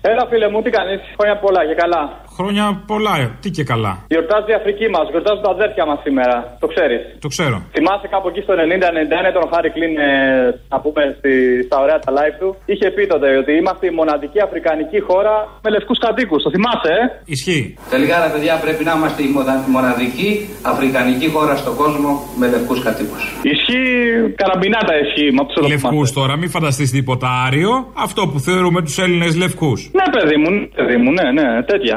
Speaker 20: Έλα, φίλε μου, τι κάνεις; Χρόνια πολλά και καλά.
Speaker 16: Χρόνια πολλά, τι και καλά.
Speaker 20: Γιορτάζει η Αφρική μας, γιορτάζουν τα αδέρφια μας σήμερα. Το ξέρεις.
Speaker 16: Το ξέρω.
Speaker 20: Θυμάσαι κάπου εκεί στο 90-91 τον Χάρη Κλίν, ε, να πούμε στη, στα ωραία τα live του. Είχε πει τότε ότι είμαστε η μοναδική αφρικανική χώρα με λευκούς κατοίκους. Το θυμάσαι, ε;
Speaker 16: Ισχύει.
Speaker 21: Τελικά, ρε παιδιά, πρέπει να είμαστε η μονα- μοναδική αφρικανική χώρα στον κόσμο με λευκούς κατοίκους.
Speaker 20: Ισχύει καραμπινάτα ισχύει. Μα τους το
Speaker 16: Λευκούς
Speaker 20: θυμάσαι.
Speaker 16: τώρα, μην φανταστείς τίποτα άριο. Αυτό που θεωρούμε τους Έλληνες λευκούς.
Speaker 20: Ναι, παιδί μου, ναι, παιδί μου, ναι, ναι, τέτοια.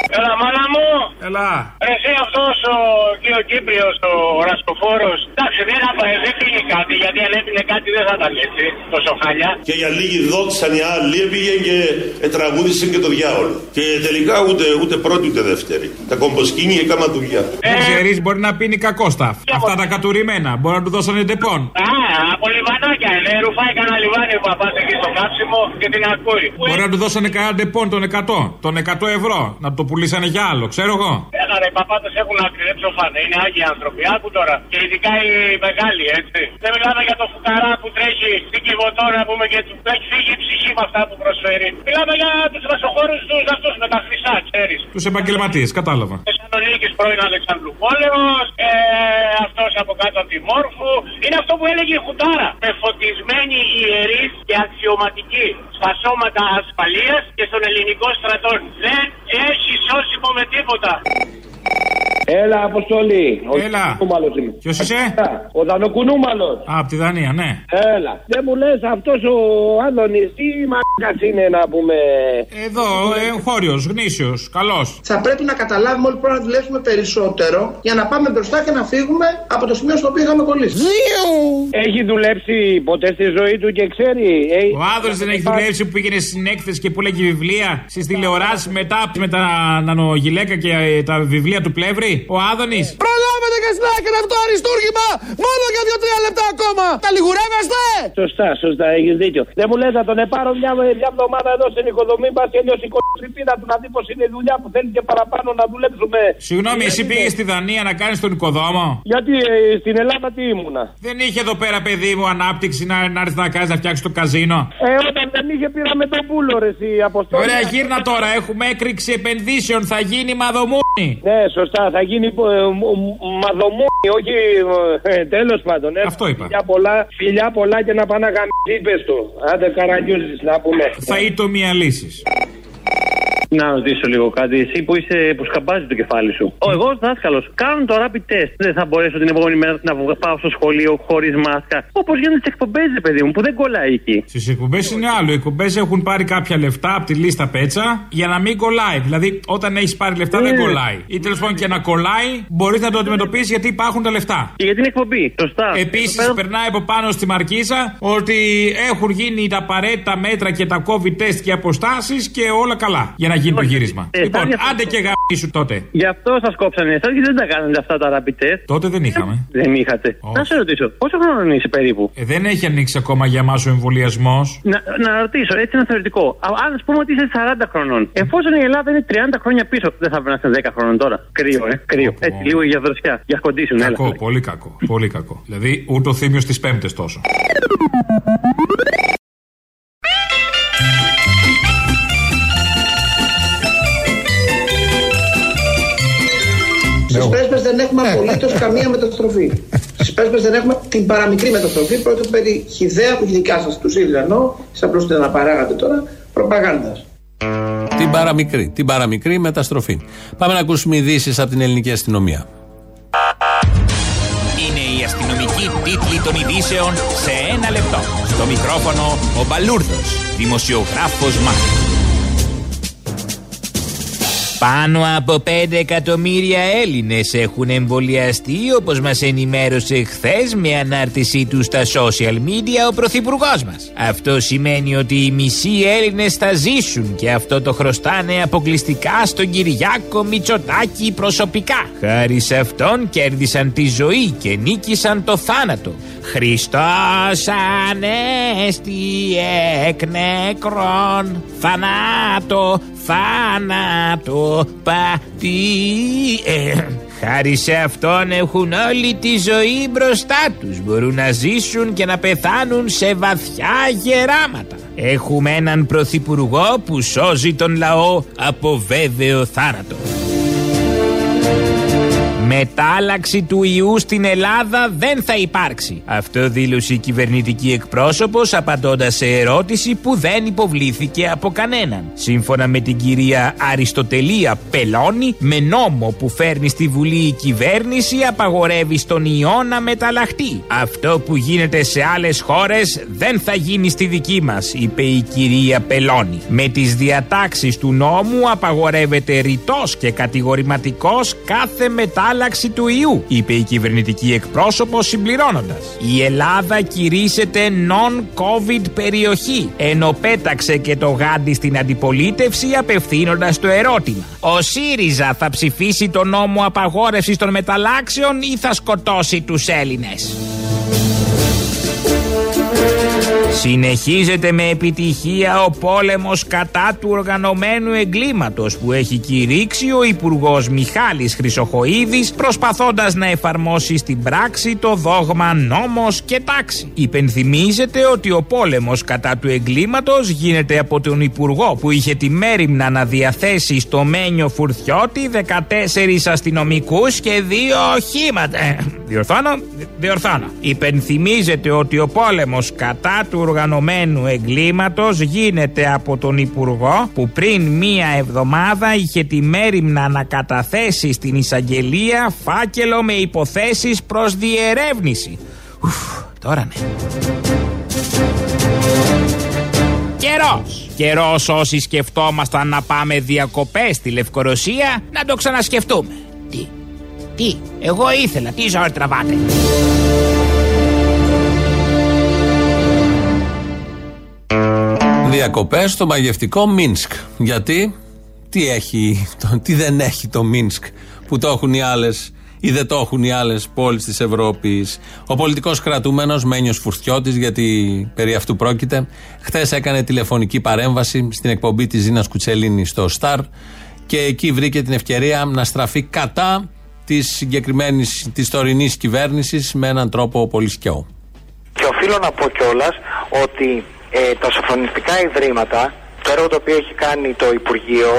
Speaker 22: Έλα, μάνα μου!
Speaker 16: Έλα!
Speaker 22: Ρε, εσύ αυτός ο κύριο Κύπριος, ο Ρασκοφόρος. Εντάξει, δεν, θα- δεν πήγε κάτι, γιατί αν έπινε κάτι δεν θα ήταν έτσι, τόσο χάλια.
Speaker 23: Και για λίγοι δόξαν οι άλλοι έπηγε και ε, τραγούδισε και το διάολο. Και τελικά ούτε, ούτε πρώτη ούτε δεύτερη. Τα κομποσκίνη έκανα δουλειά.
Speaker 16: Δεν ξέρεις, μπορεί να πίνει κακό σταφ. Αυτά τα κατουρημένα. Μπορεί να του δώσανε τεπών.
Speaker 22: Α, από λιβανάκια είναι. Ρουφάει κανένα λιβάνι που πα εκεί στο κάψιμο και την ακούει.
Speaker 16: Μπορεί να του δώσανε κανένα τεπών των 100. Των 100 ευρώ. Να το πουλήσανε για άλλο, ξέρω εγώ.
Speaker 22: Έλα ρε, οι παπάτε έχουν άκρη, δεν ψοφάνε. Είναι άγιοι άνθρωποι. Άκου τώρα. Και ειδικά οι μεγάλοι, έτσι. Δεν μιλάμε για το φουκαρά που τρέχει στην κυβωτόρα, να πούμε, και του έχει φύγει η ψυχή με αυτά που προσφέρει. Μιλάμε για τους μεσοχώρου τους αυτούς με τα χρυσά, ξέρεις.
Speaker 16: Τους επαγγελματίες, κατάλαβα.
Speaker 22: Θεσσαλονίκης πρώην Αλεξάνδρου Πόλεμο, ε, αυτός από κάτω από τη Μόρφου. Είναι αυτό που έλεγε η Χουτάρα. Με φωτισμένοι ιερεί και αξιωματικοί στα σώματα ασφαλείας και στον ελληνικό στρατό. Δεν έχει σώσιμο με τίποτα. Perfeito.
Speaker 3: Έλα, Αποστολή. Ο
Speaker 16: Έλα.
Speaker 3: Δανοκουνούμαλος είμαι.
Speaker 16: Ποιος είσαι;
Speaker 3: Ο Δανοκουνούμαλος.
Speaker 16: Α, από τη Δανία, ναι.
Speaker 3: Έλα. Δεν μου λες αυτός ο Άδωνης τι μαλάκα είναι να πούμε.
Speaker 16: Εδώ, εγχώριο, γνήσιος, καλός.
Speaker 3: Θα πρέπει να καταλάβουμε όλοι πρέπει να δουλέψουμε περισσότερο για να πάμε μπροστά και να φύγουμε από το σημείο στο οποίο είχαμε κολλήσει. Έχει δουλέψει ποτέ στη ζωή του και ξέρει. ε,
Speaker 16: Ο Άδωνης δεν έχει δουλέψει που πήγαινε στην έκθεση και που λέγει βιβλία στις τηλεοράσεις μετά με τα νανογυλαίκα και ε, τα βιβλία του πλεύρη; Ο Άδωνης.
Speaker 17: Προλάβετε και στην άκρη αυτό το αριστούργημα! Μόνο για δύο-τρία λεπτά ακόμα! Τα λιγουρεύεστε!
Speaker 3: Σωστά, σωστά, έχεις δίκιο. Δεν μου λες να τον επάρω μια, μια εβδομάδα εδώ στην οικοδομή μα και λιώσει η κολοτριπίδα του να δει πως είναι η δουλειά που θέλει και παραπάνω να δουλέψουμε.
Speaker 16: Συγγνώμη, εσύ πήγες στη Δανία να κάνεις τον οικοδόμο;
Speaker 3: Γιατί ε, στην Ελλάδα τι ήμουνα;
Speaker 16: Δεν είχε εδώ πέρα, παιδί μου, ανάπτυξη να, να έρθει να κάνεις να φτιάξεις το καζίνο;
Speaker 3: Ε, όταν δεν είχε πήραμε τον πούλο ρε εσύ αποστόλη.
Speaker 16: Ωραία, γύρνα τώρα. Έχουμε έκρηξη επενδύσεων. Θα γίνει μαδομούνι.
Speaker 3: Ναι, σωστά, θα γίνει ε, μ- μ- μαδομούνι, όχι ε, τέλος πάντων. Ε.
Speaker 16: Αυτό είπα.
Speaker 3: Φιλιά πολλά, φιλιά πολλά και να πάνε να γαμίσει, είπες του. Άντε καραγκιούζης να πούμε.
Speaker 16: Θα ήτο μία λύσης.
Speaker 24: Να ρωτήσω λίγο κάτι. Εσύ που είσαι που σκαμπάζεις το κεφάλι σου. Ο εγώ δάσκαλος. Κάνουν το rapid test. Δεν θα μπορέσω την επόμενη μέρα να βγω- πάω στο σχολείο χωρίς μάσκα. Όπως γίνονται στις εκπομπές, ρε παιδί μου, που δεν κολλάει εκεί.
Speaker 16: Στις εκπομπές είναι άλλο. Οι εκπομπές έχουν πάρει κάποια λεφτά από τη λίστα πέτσα για να μην κολλάει. Δηλαδή, όταν έχεις πάρει λεφτά δεν
Speaker 24: Ναι.
Speaker 16: κολλάει. Ή τέλος πάντων και να κολλάει, μπορείς να το αντιμετωπίσεις γιατί υπάρχουν τα λεφτά.
Speaker 24: Και για την εκπομπή. Σωστά.
Speaker 16: Επίσης, περνάει από πάνω στη μαρκίζα ότι έχουν γίνει τα απαραίτητα μέτρα και τα COVID test και αποστάσεις και όλα καλά για να γίνει το γύρισμα.
Speaker 24: Ε,
Speaker 16: λοιπόν,
Speaker 24: θα-
Speaker 16: άντε και γαμίσου τότε.
Speaker 24: Γι' αυτό σας κόψανε εσάς και δεν τα κάνατε αυτά τα rapid test.
Speaker 16: Τότε δεν είχαμε.
Speaker 24: Δεν είχατε. Να σε ρωτήσω, πόσο χρόνο είσαι περίπου;
Speaker 16: Ε, δεν έχει ανοίξει ακόμα για εμάς ο εμβολιασμός.
Speaker 24: Να, να ρωτήσω, έτσι ένα θεωρητικό. Α ας πούμε ότι είσαι 40 χρονών. Εφόσον η Ελλάδα είναι 30 χρόνια πίσω, δεν θα βρει 10 χρονών τώρα. Κρύο, ε. Κρύο. Έτσι, λίγο για δροσιά. Για κοντήσουν, έλα.
Speaker 16: Κακό, πολύ κακό. Πολύ κακό. Δηλαδή, ούτε ο θύμιο τη Πέμπτες τόσο.
Speaker 3: Απολύτως καμία μεταστροφή. Στις πρέσπε δεν έχουμε την παραμικρή μεταστροφή. Πρόκειται περί χιδέα που δικά σας τους ΣΥΡΙΖΑ ενώ, σα απλώ την αναπαράγατε τώρα, προπαγάνδας.
Speaker 2: Την παραμικρή, την παραμικρή μεταστροφή. Πάμε να ακούσουμε ειδήσεις από την ελληνική αστυνομία.
Speaker 25: Είναι η αστυνομική τίτλη των ειδήσεων σε ένα λεπτό. Στο μικρόφωνο ο Μπαλούρδος, δημοσιογράφος Μάρκος. Πάνω από 5 εκατομμύρια Έλληνες έχουν εμβολιαστεί όπως μας ενημέρωσε χθες με ανάρτησή τους στα social media ο Πρωθυπουργός μας. Αυτό σημαίνει ότι οι μισοί Έλληνες θα ζήσουν και αυτό το χρωστάνε αποκλειστικά στον Κυριάκο Μητσοτάκη προσωπικά. Χάρη σε αυτόν κέρδισαν τη ζωή και νίκησαν το θάνατο. Χριστός ανέστη εκ νεκρών θανάτο, θάνατο, πατή... Ε, Χάρη σε αυτόν έχουν όλη τη ζωή μπροστά τους. Μπορούν να ζήσουν και να πεθάνουν σε βαθιά γεράματα. Έχουμε έναν πρωθυπουργό που σώζει τον λαό από βέβαιο θάνατο. Μετάλλαξη του ιού στην Ελλάδα δεν θα υπάρξει. Αυτό δήλωσε η κυβερνητική εκπρόσωπος απαντώντας σε ερώτηση που δεν υποβλήθηκε από κανέναν. Σύμφωνα με την κυρία Αριστοτελία Πελώνη, με νόμο που φέρνει στη Βουλή η κυβέρνηση απαγορεύει στον ιό να μεταλλαχτεί. Αυτό που γίνεται σε άλλες χώρες δεν θα γίνει στη δική μας, είπε η κυρία Πελώνη. Με τις διατάξεις του νόμου απαγορεύεται ρητός και κατηγορηματικός κάθε μετάλλαξη του ιού, είπε η κυβερνητική εκπρόσωπος συμπληρώνοντας. Η Ελλάδα κηρύσσεται non-COVID περιοχή, ενώ πέταξε και το γάντι στην αντιπολίτευση απευθύνοντας το ερώτημα. Ο ΣΥΡΙΖΑ θα ψηφίσει το νόμο απαγόρευσης των μεταλλάξεων ή θα σκοτώσει τους Έλληνες; Συνεχίζεται με επιτυχία ο πόλεμος κατά του οργανωμένου εγκλήματος που έχει κηρύξει ο Υπουργός Μιχάλης Χρυσοχοίδης προσπαθώντας να εφαρμόσει στην πράξη το δόγμα νόμος και τάξη. Υπενθυμίζεται ότι ο πόλεμος κατά του εγκλήματος γίνεται από τον Υπουργό που είχε τη μέρημνα να διαθέσει στο Μένιο Φουρθιώτη 14 αστυνομικούς και δύο οχήματα. Ε, Διορθώνω, διορθώνω. Υπενθυμίζεται ότι ο πόλεμος κατά του οργανωμένου εγκλήματος γίνεται από τον Υπουργό που πριν μία εβδομάδα είχε τη μέρημνα να καταθέσει στην εισαγγελία φάκελο με υποθέσεις προς διερεύνηση. Ουφ, τώρα ναι. Καιρός. Καιρός όσοι σκεφτόμασταν να πάμε διακοπές στη Λευκορωσία να το ξανασκεφτούμε. Τι, τι, εγώ ήθελα, τι ζωή τραβάτε.
Speaker 2: Διακοπές στο μαγευτικό Μίνσκ. Γιατί, τι, έχει, το, τι δεν έχει το Μίνσκ που το έχουν οι άλλες ή δεν το έχουν οι άλλες πόλεις της Ευρώπης; Ο πολιτικός κρατούμενος Μένιος Φουρτιώτης, γιατί περί αυτού πρόκειται, χθες έκανε τηλεφωνική παρέμβαση στην εκπομπή της Ζήνας Κουτσελίνη στο Σταρ και εκεί βρήκε την ευκαιρία να στραφεί κατά της συγκεκριμένης, της τωρινής κυβέρνησης με έναν τρόπο πολύ σκιό.
Speaker 26: Και οφείλω να πω κιόλας ότι ε, τα σοφρονιστικά ιδρύματα, το έργο το οποίο έχει κάνει το Υπουργείο,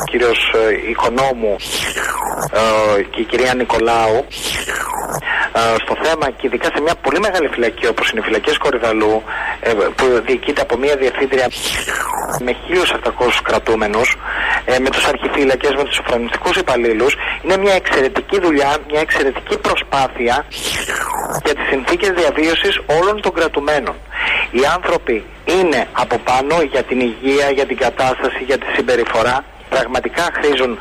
Speaker 26: ο κύριος ε, Οικονόμου ε, και η κυρία Νικολάου, ε, στο θέμα και ειδικά σε μια πολύ μεγάλη φυλακή όπως είναι οι φυλακές Κορυδαλού ε, που διοικείται από μια διευθύντρια με 1.700 κρατούμενους ε, με τους αρχιφύλακες, με τους σοφρονιστικούς υπαλλήλους είναι μια εξαιρετική δουλειά, μια εξαιρετική προσπάθεια για τις συνθήκες διαβίωσης όλων των κρατουμένων. Οι άνθρωποι είναι από πάνω για την υγεία, για την κατάσταση, για τη συμπεριφορά πραγματικά χρήζουν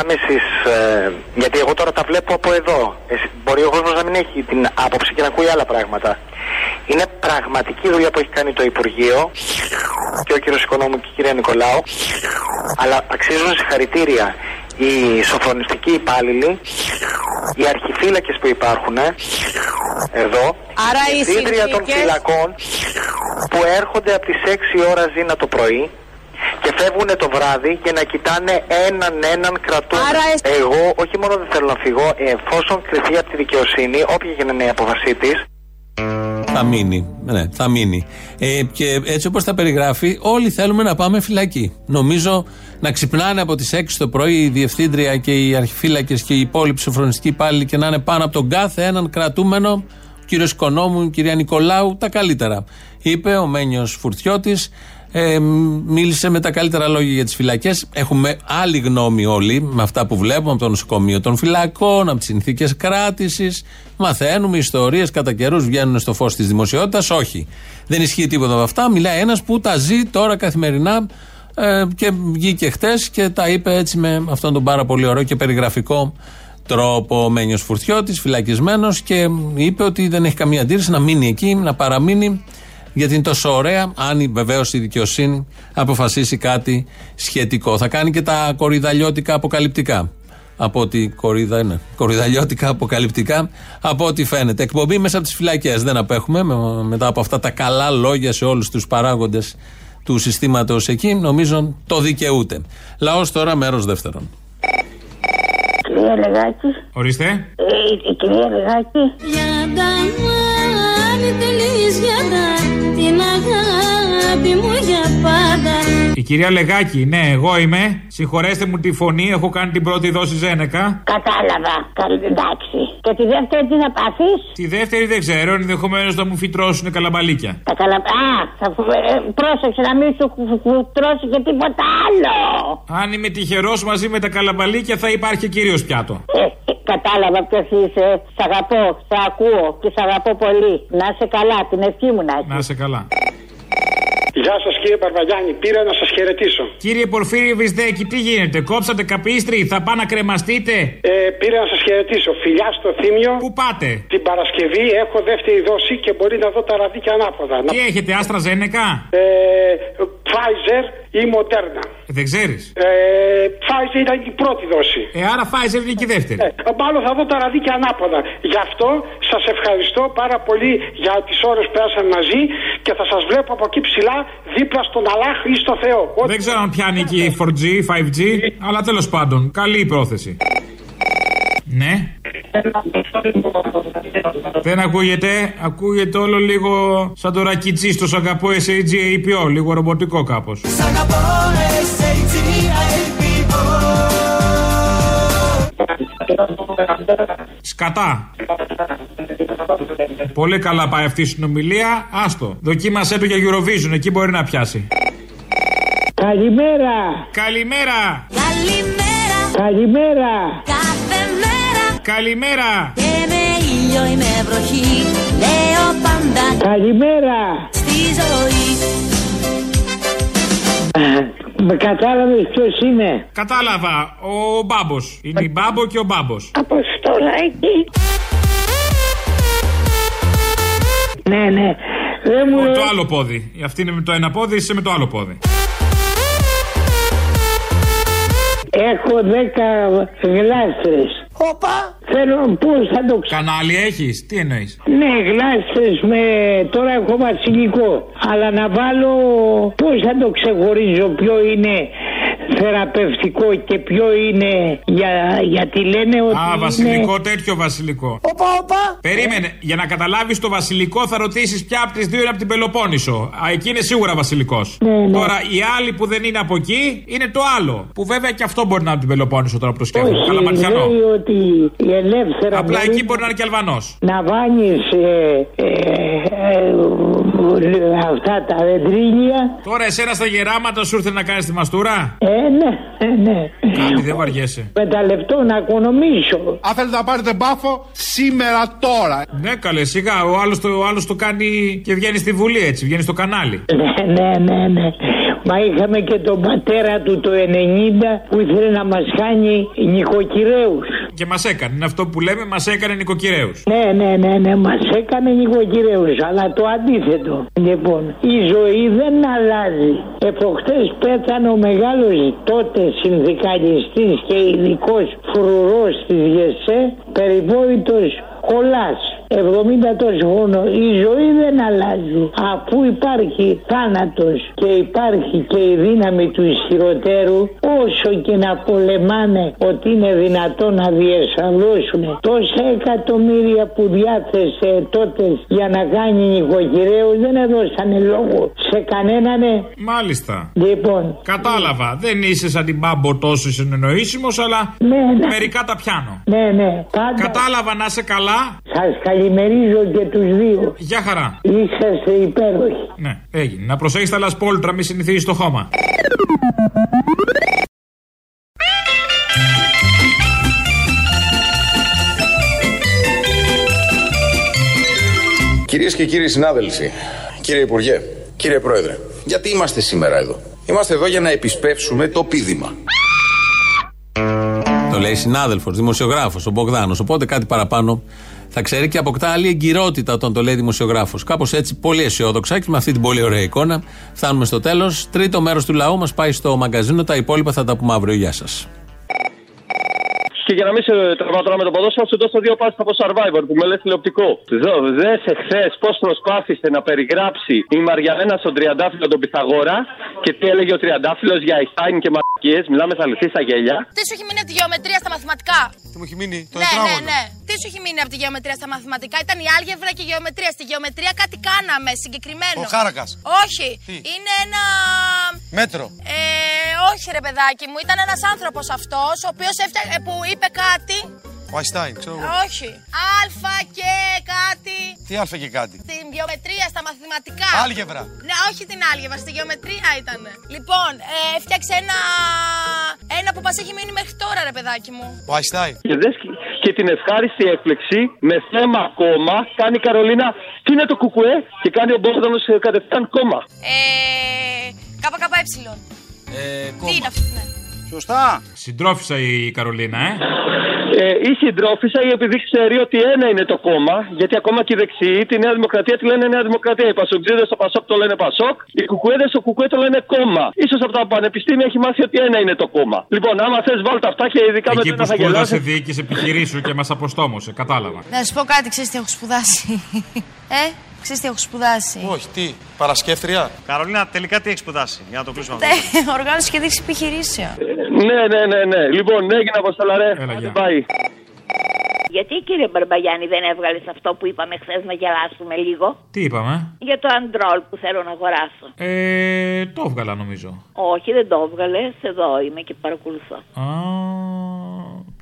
Speaker 26: άμεσης. Ε, γιατί εγώ τώρα τα βλέπω από εδώ. Εσύ, μπορεί ο κόσμος να μην έχει την άποψη και να ακούει άλλα πράγματα. Είναι πραγματική δουλειά που έχει κάνει το Υπουργείο και ο κύριος Οικονόμου και η κυρία Νικολάου. Αλλά αξίζουν συγχαρητήρια οι σοφρονιστικοί υπάλληλοι, οι αρχιφύλακες που υπάρχουν ε, εδώ,
Speaker 27: Άρα οι
Speaker 26: διευθύντρια των
Speaker 27: συνθήκες-
Speaker 26: φυλακών που έρχονται από τις 6 ώρα ζήνα το πρωί και φεύγουν το βράδυ και να κοιτάνε έναν έναν κρατούμενο.
Speaker 27: Άρα εσ-
Speaker 26: Εγώ όχι μόνο δεν θέλω να φύγω, εφόσον κρυθεί από τη δικαιοσύνη, όποια και να είναι η απόφασή της,
Speaker 2: Θα μείνει. Ναι, θα μείνει. Ε, και έτσι όπως τα περιγράφει, όλοι θέλουμε να πάμε φυλακή. Νομίζω να ξυπνάνε από τις 6 το πρωί η διευθύντρια και οι αρχιφύλακες και οι υπόλοιποι σοφρονιστικοί υπάλληλοι και να είναι πάνω από τον κάθε έναν κρατούμενο, ο κύριος Οικονόμου, η κυρία Νικολάου, τα καλύτερα. Είπε ο Μένιος Φουρτιώτης, ε, μίλησε με τα καλύτερα λόγια για τις φυλακές. Έχουμε άλλη γνώμη όλοι με αυτά που βλέπουμε από το νοσοκομείο των φυλακών, από τις συνθήκες κράτησης. Μαθαίνουμε ιστορίες κατά καιρούς βγαίνουν στο φως της δημοσιότητας. Όχι. Δεν ισχύει τίποτα από αυτά. Μιλάει ένας που τα ζει τώρα καθημερινά ε, και βγήκε χτες και τα είπε έτσι με αυτόν τον πάρα πολύ ωραίο και περιγραφικό τρόπο. Ο Μένιος Φουρτιώτης, φυλακισμένος και είπε ότι δεν έχει καμία αντίρρηση να μείνει εκεί, να παραμείνει γιατί είναι τόσο ωραία, αν βεβαίω η δικαιοσύνη αποφασίσει κάτι σχετικό. Θα κάνει και τα κορυδαλιώτικα αποκαλυπτικά. Από ό,τι κορυδα είναι. Κορυδαλιώτικα αποκαλυπτικά, από ό,τι φαίνεται. Εκπομπή μέσα από τις φυλακές. Δεν απέχουμε με- μετά από αυτά τα καλά λόγια σε όλους τους παράγοντες του συστήματος εκεί. Νομίζω το δικαιούται. Λαός τώρα, μέρος δεύτερον.
Speaker 27: Κυρία Λεγάκη.
Speaker 16: Ορίστε.
Speaker 27: Ε, η- η κυρία Λεγάκη.
Speaker 28: Για τα μάτια τελείς για τα την αγάπη μου για πάντα.
Speaker 16: Η κυρία Λεγάκη, ναι, εγώ είμαι. Συγχωρέστε μου τη φωνή, έχω κάνει την πρώτη δόση Ζένεκα.
Speaker 27: Κατάλαβα. Καλή, εντάξει. Και τη δεύτερη τι θα πάθεις;
Speaker 16: Τη δεύτερη δεν ξέρω, ενδεχομένως να μου φυτρώσουν καλαμπαλίκια.
Speaker 27: Τα καλά. Α, θα φου- ε, πρόσεξε να μην σου φου- φου- τρώσει και τίποτα άλλο.
Speaker 16: Αν είμαι τυχερός μαζί με τα καλαμπαλίκια, θα υπάρχει και κύριο πιάτο.
Speaker 27: Ε, ε, κατάλαβα ποιος είσαι. Σ' αγαπώ, σ' ακούω και σ' αγαπώ πολύ. Να είσαι καλά, την ευχή μου να
Speaker 16: Να είσαι καλά.
Speaker 18: Γεια σας κύριε Παρβαγιάννη, πήρα να σας χαιρετήσω.
Speaker 16: Κύριε Πορφύριο Βυσδέκη, τι γίνεται, κόψατε καπίστρι, θα πάω να κρεμαστείτε;
Speaker 18: Ε, πήρα να σας χαιρετήσω. Φιλιά στο θύμιο.
Speaker 16: Πού πάτε;
Speaker 18: Την Παρασκευή έχω δεύτερη δόση και μπορεί να δω τα ραδίκια ανάποδα.
Speaker 16: Τι έχετε, άστρα Ζένεκα;
Speaker 18: Ε, Pfizer ή Moderna.
Speaker 16: Δεν ξέρεις;
Speaker 18: Ε, Pfizer ήταν η πρώτη δόση.
Speaker 16: Ε, άρα Pfizer είναι και η δεύτερη.
Speaker 18: Ε, μάλλον θα δω τα ραδίκια ανάποδα. Γι' αυτό σας ευχαριστώ πάρα πολύ για τις ώρες που πέρασαν μαζί και θα σας βλέπω από εκεί ψηλά δίπλα στον Αλάχ ή στο Θεό.
Speaker 16: Δεν ξέρω αν πιάνει εκεί 4G, 5G, αλλά τέλος πάντων, καλή η πρόθεση. Ναι. Δεν ακούγεται, ακούγεται όλο λίγο σαν το ρακιτσί στο σαγκαπό SAG-APO, λίγο ρομποτικό κάπως. Σκατά. Πολύ καλά πάει αυτή η συνομιλία. Άστο. Δοκίμασέ το για Eurovision, εκεί μπορεί να πιάσει.
Speaker 27: Καλημέρα.
Speaker 16: Καλημέρα.
Speaker 28: Καλημέρα,
Speaker 27: Καλημέρα.
Speaker 28: Κάθε μέρα.
Speaker 16: Καλημέρα.
Speaker 28: Και με ήλιο ή με βροχή, λέω πάντα
Speaker 27: Καλημέρα.
Speaker 28: στη ζωή.
Speaker 27: Με κατάλαβες ποιος είναι;
Speaker 16: Κατάλαβα. Ο Μπάμπος. Είναι η Μπάμπο και ο Μπάμπος.
Speaker 27: Αποστολάκι. Ναι, ναι. Δεν μου
Speaker 16: Το άλλο πόδι. Αυτή είναι με το ένα πόδι, είσαι με το άλλο πόδι.
Speaker 27: Έχω δέκα γλάστρες.
Speaker 28: Όπα.
Speaker 27: Θέλω πώς θα το ξέρω.
Speaker 16: Κανάλι έχεις, τι εννοείς;
Speaker 27: Ναι, γλάστρες με... Τώρα έχω βασιλικό. Αλλά να βάλω... Πώς θα το ξεχωρίζω ποιο είναι θεραπευτικό και ποιο είναι για... γιατί λένε ότι
Speaker 16: Α,
Speaker 27: είναι...
Speaker 16: βασιλικό, τέτοιο βασιλικό.
Speaker 27: Όπα, όπα.
Speaker 16: Περίμενε, για να καταλάβεις το βασιλικό θα ρωτήσεις ποια από τις δύο είναι από την Πελοπόννησο. Α, εκεί είναι σίγουρα βασιλικός.
Speaker 27: Ναι,
Speaker 16: Τώρα, οι άλλοι που δεν είναι από εκεί είναι το άλλο. Που βέβαια και αυτό μπορεί να είναι από την Πελοπόννησο τώρα που το σκέφτομαι.
Speaker 27: Όχι,
Speaker 16: Καλαματιανό.
Speaker 27: λέει ότι η ελεύθερα
Speaker 16: Απλά
Speaker 27: μπορεί
Speaker 16: εκεί μπορεί να είναι και Αλβανός.
Speaker 27: να βάνεις ε, ε, ε, αυτά τα δεντρίνια.
Speaker 16: Τώρα, εσένα στα γεράματα σου ήρθε να κάνεις τη μαστούρα;
Speaker 27: Ε, ναι, ε, ναι.
Speaker 16: Κάτι δεν βαριέσαι.
Speaker 27: Με τα λεπτό να οικονομήσω.
Speaker 17: Αν θέλετε να πάρετε μπάφο, σήμερα τώρα.
Speaker 16: Ναι, καλέ, σιγά. Ο άλλος το, ο άλλος το κάνει και βγαίνει στη Βουλή έτσι, βγαίνει στο κανάλι.
Speaker 27: Ναι, ναι, ναι, ναι. Μα είχαμε και τον πατέρα του το 90 που ήθελε να μας κάνει νοικοκυρέους.
Speaker 16: Και μας έκανε. Είναι αυτό που λέμε, μας έκανε νοικοκυρέους.
Speaker 27: Ναι, ναι, ναι, ναι, μας έκανε νοικοκυρέους, αλλά το αντίθετο. Λοιπόν, η ζωή δεν αλλάζει. Εποχτές πέθανε ο μεγάλος τότε συνδικαλιστής και ειδικός φρουρός της ΓΕΣΕ, περιβόητος Κολάς. 70 τόσο χρόνο. Η ζωή δεν αλλάζει. Αφού υπάρχει θάνατος και υπάρχει και η δύναμη του ισχυροτέρου, όσο και να πολεμάνε ότι είναι δυνατόν να διεσαλώσουν τόσα εκατομμύρια που διάθεσε τότες για να κάνει νοικοκυρέους δεν έδωσανε λόγο σε κανέναν.
Speaker 16: Μάλιστα.
Speaker 27: Λοιπόν,
Speaker 16: Κατάλαβα. Δεν είσαι σαν την μπάμπο τόσο συνεννοήσιμος, αλλά
Speaker 27: Ναι, ναι.
Speaker 16: μερικά τα πιάνω.
Speaker 27: ναι, ναι, πάντα
Speaker 16: Κατάλαβα να είσαι καλά.
Speaker 27: σας καλημερίζω και τους δύο.
Speaker 16: Γεια χαρά.
Speaker 27: Είσαστε υπέροχοι.
Speaker 16: Ναι, έγινε. Να προσέχεις τα λασπόλτρα, μη συνηθίζεις το χώμα.
Speaker 6: Κυρίες και κύριοι συνάδελφοι, κύριε Υπουργέ, κύριε Πρόεδρε, γιατί είμαστε σήμερα εδώ; Είμαστε εδώ για να επισπεύσουμε το πίδημα.
Speaker 2: Το λέει συνάδελφος, δημοσιογράφος, ο Μπογδάνος. Οπότε κάτι παραπάνω θα ξέρει και αποκτά άλλη εγκυρότητα όταν το λέει δημοσιογράφος. Κάπως έτσι, πολύ αισιόδοξα και με αυτή την πολύ ωραία εικόνα φτάνουμε στο τέλος. Τρίτο μέρος του λαού μας πάει στο μαγκαζίνο. Τα υπόλοιπα θα τα πούμε αύριο. Γεια σας.
Speaker 24: Και για να μην σε τραβάω τώρα με το ποδόσφαιρο, σου δώσω δύο πάσει από Survivor που με λες τηλεοπτικό. Εδώ, δες εχθέ πώς προσπάθησε να περιγράψει η Μαριανένα στον Τριαντάφυλλο τον Πιθαγόρα και τι έλεγε ο Τριαντάφυλλος για Αϊστάιν και μαρκίε. Μιλάμε θα λυθεί στα γέλια.
Speaker 29: Τι σου έχει μείνει από τη γεωμετρία στα μαθηματικά;
Speaker 30: Τι μου έχει μείνει, το
Speaker 29: ναι, ναι,
Speaker 30: τετράγωνο.
Speaker 29: ναι. Τι σου έχει μείνει από τη γεωμετρία στα μαθηματικά; Ήταν η άλγευρα και η γεωμετρία. Στη γεωμετρία κάτι κάναμε συγκεκριμένο.
Speaker 30: Ο χάρακας.
Speaker 29: Όχι. Είναι ένα.
Speaker 30: Μέτρο.
Speaker 29: Ε, όχι ρε παιδάκι μου, ήταν ένας άνθρωπος αυτός ο οποίος έφτιαξε, που είπε κάτι;
Speaker 30: Ο Αϊστάιν, ξέρω εγώ.
Speaker 29: Όχι. Αλφα και κάτι.
Speaker 30: Τι αλφα και κάτι;
Speaker 29: Στην γεωμετρία, στα μαθηματικά.
Speaker 30: Άλγευρα.
Speaker 29: Ναι, όχι την άλγευρα, στη γεωμετρία ήταν. Λοιπόν, ε, έφτιαξε ένα. Ένα που μας έχει μείνει μέχρι τώρα, ρε παιδάκι μου.
Speaker 30: Ο Αϊστάιν.
Speaker 24: Και, δες, και την ευχάριστη έκπληξη με θέμα κόμμα κάνει η Καρολίνα τι είναι το κουκουέ και κάνει ο Μπόγδανο κατευθείαν κόμμα.
Speaker 29: Ε. ΚΚΕ.
Speaker 30: Ε,
Speaker 29: Τι είναι αυτό, ναι.
Speaker 30: Σωστά.
Speaker 16: Συντρόφισα η Καρολίνα, ε.
Speaker 24: Ε, η συντρόφισσα ή επειδή ξέρει ότι ένα είναι το κόμμα, γιατί ακόμα και οι δεξιοί τη Νέα Δημοκρατία τη λένε Νέα Δημοκρατία. Οι Πασοκτζίδε στο Πασόκ το λένε Πασόκ, οι Κουκουέδες στο Κουκουέ το λένε κόμμα. σω από τα πανεπιστήμια έχει μάθει ότι ένα είναι το κόμμα. Λοιπόν, άμα θες, βάλτε αυτά και ειδικά με
Speaker 16: Εκεί
Speaker 24: το
Speaker 16: που
Speaker 24: ένα θα
Speaker 16: σπούδασε
Speaker 24: γελάσεις.
Speaker 16: διοίκηση επιχειρήσεων και μας αποστόμωσε, κατάλαβα.
Speaker 29: Να σου πω κάτι, ξέρεις τι έχω σπουδάσει. ε, ξέρεις τι έχω σπουδάσει;
Speaker 30: Όχι, τι, παρασκεύτρια;
Speaker 31: Καρολίνα, τελικά τι έχεις σπουδάσει, για να το κλείσουμε αυτό.
Speaker 29: Ναι, οργάνωση και δείξη επιχειρήσεων.
Speaker 24: Ναι, ναι, ναι, ναι. Λοιπόν, έγινε αποστολά, ρε. Άντε, πάει.
Speaker 32: Γιατί κύριε Μπαρμπαγιάννη δεν έβγαλες αυτό που είπαμε χθες να γελάσουμε λίγο;
Speaker 16: Τι είπαμε;
Speaker 32: Για το αντρόλ που θέλω να αγοράσω.
Speaker 16: Ε, το έβγαλα νομίζω.
Speaker 32: Όχι, δεν το έβγαλες. Εδώ είμαι και παρακολουθώ.
Speaker 16: Α,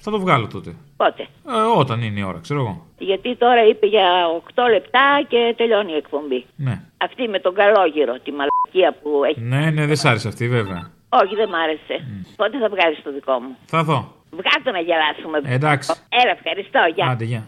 Speaker 16: θα το βγάλω τότε.
Speaker 32: Πότε;
Speaker 16: Ε, όταν είναι η ώρα, ξέρω εγώ.
Speaker 32: Γιατί τώρα είπε για 8 λεπτά και τελειώνει η εκπομπή.
Speaker 16: Ναι.
Speaker 32: Αυτή με τον καλόγυρο, τη μαλακία που έχει.
Speaker 16: Ναι, ναι, δεν σ' άρεσε αυτή, βέβαια.
Speaker 32: Όχι, δεν μ' άρεσε. Πότε θα βγάλεις το δικό μου;
Speaker 16: Θα δω.
Speaker 32: Βγάλτε να γελάσουμε.
Speaker 16: Εντάξει.
Speaker 32: Έλα, ευχαριστώ. Γεια.
Speaker 16: Άντε, γεια.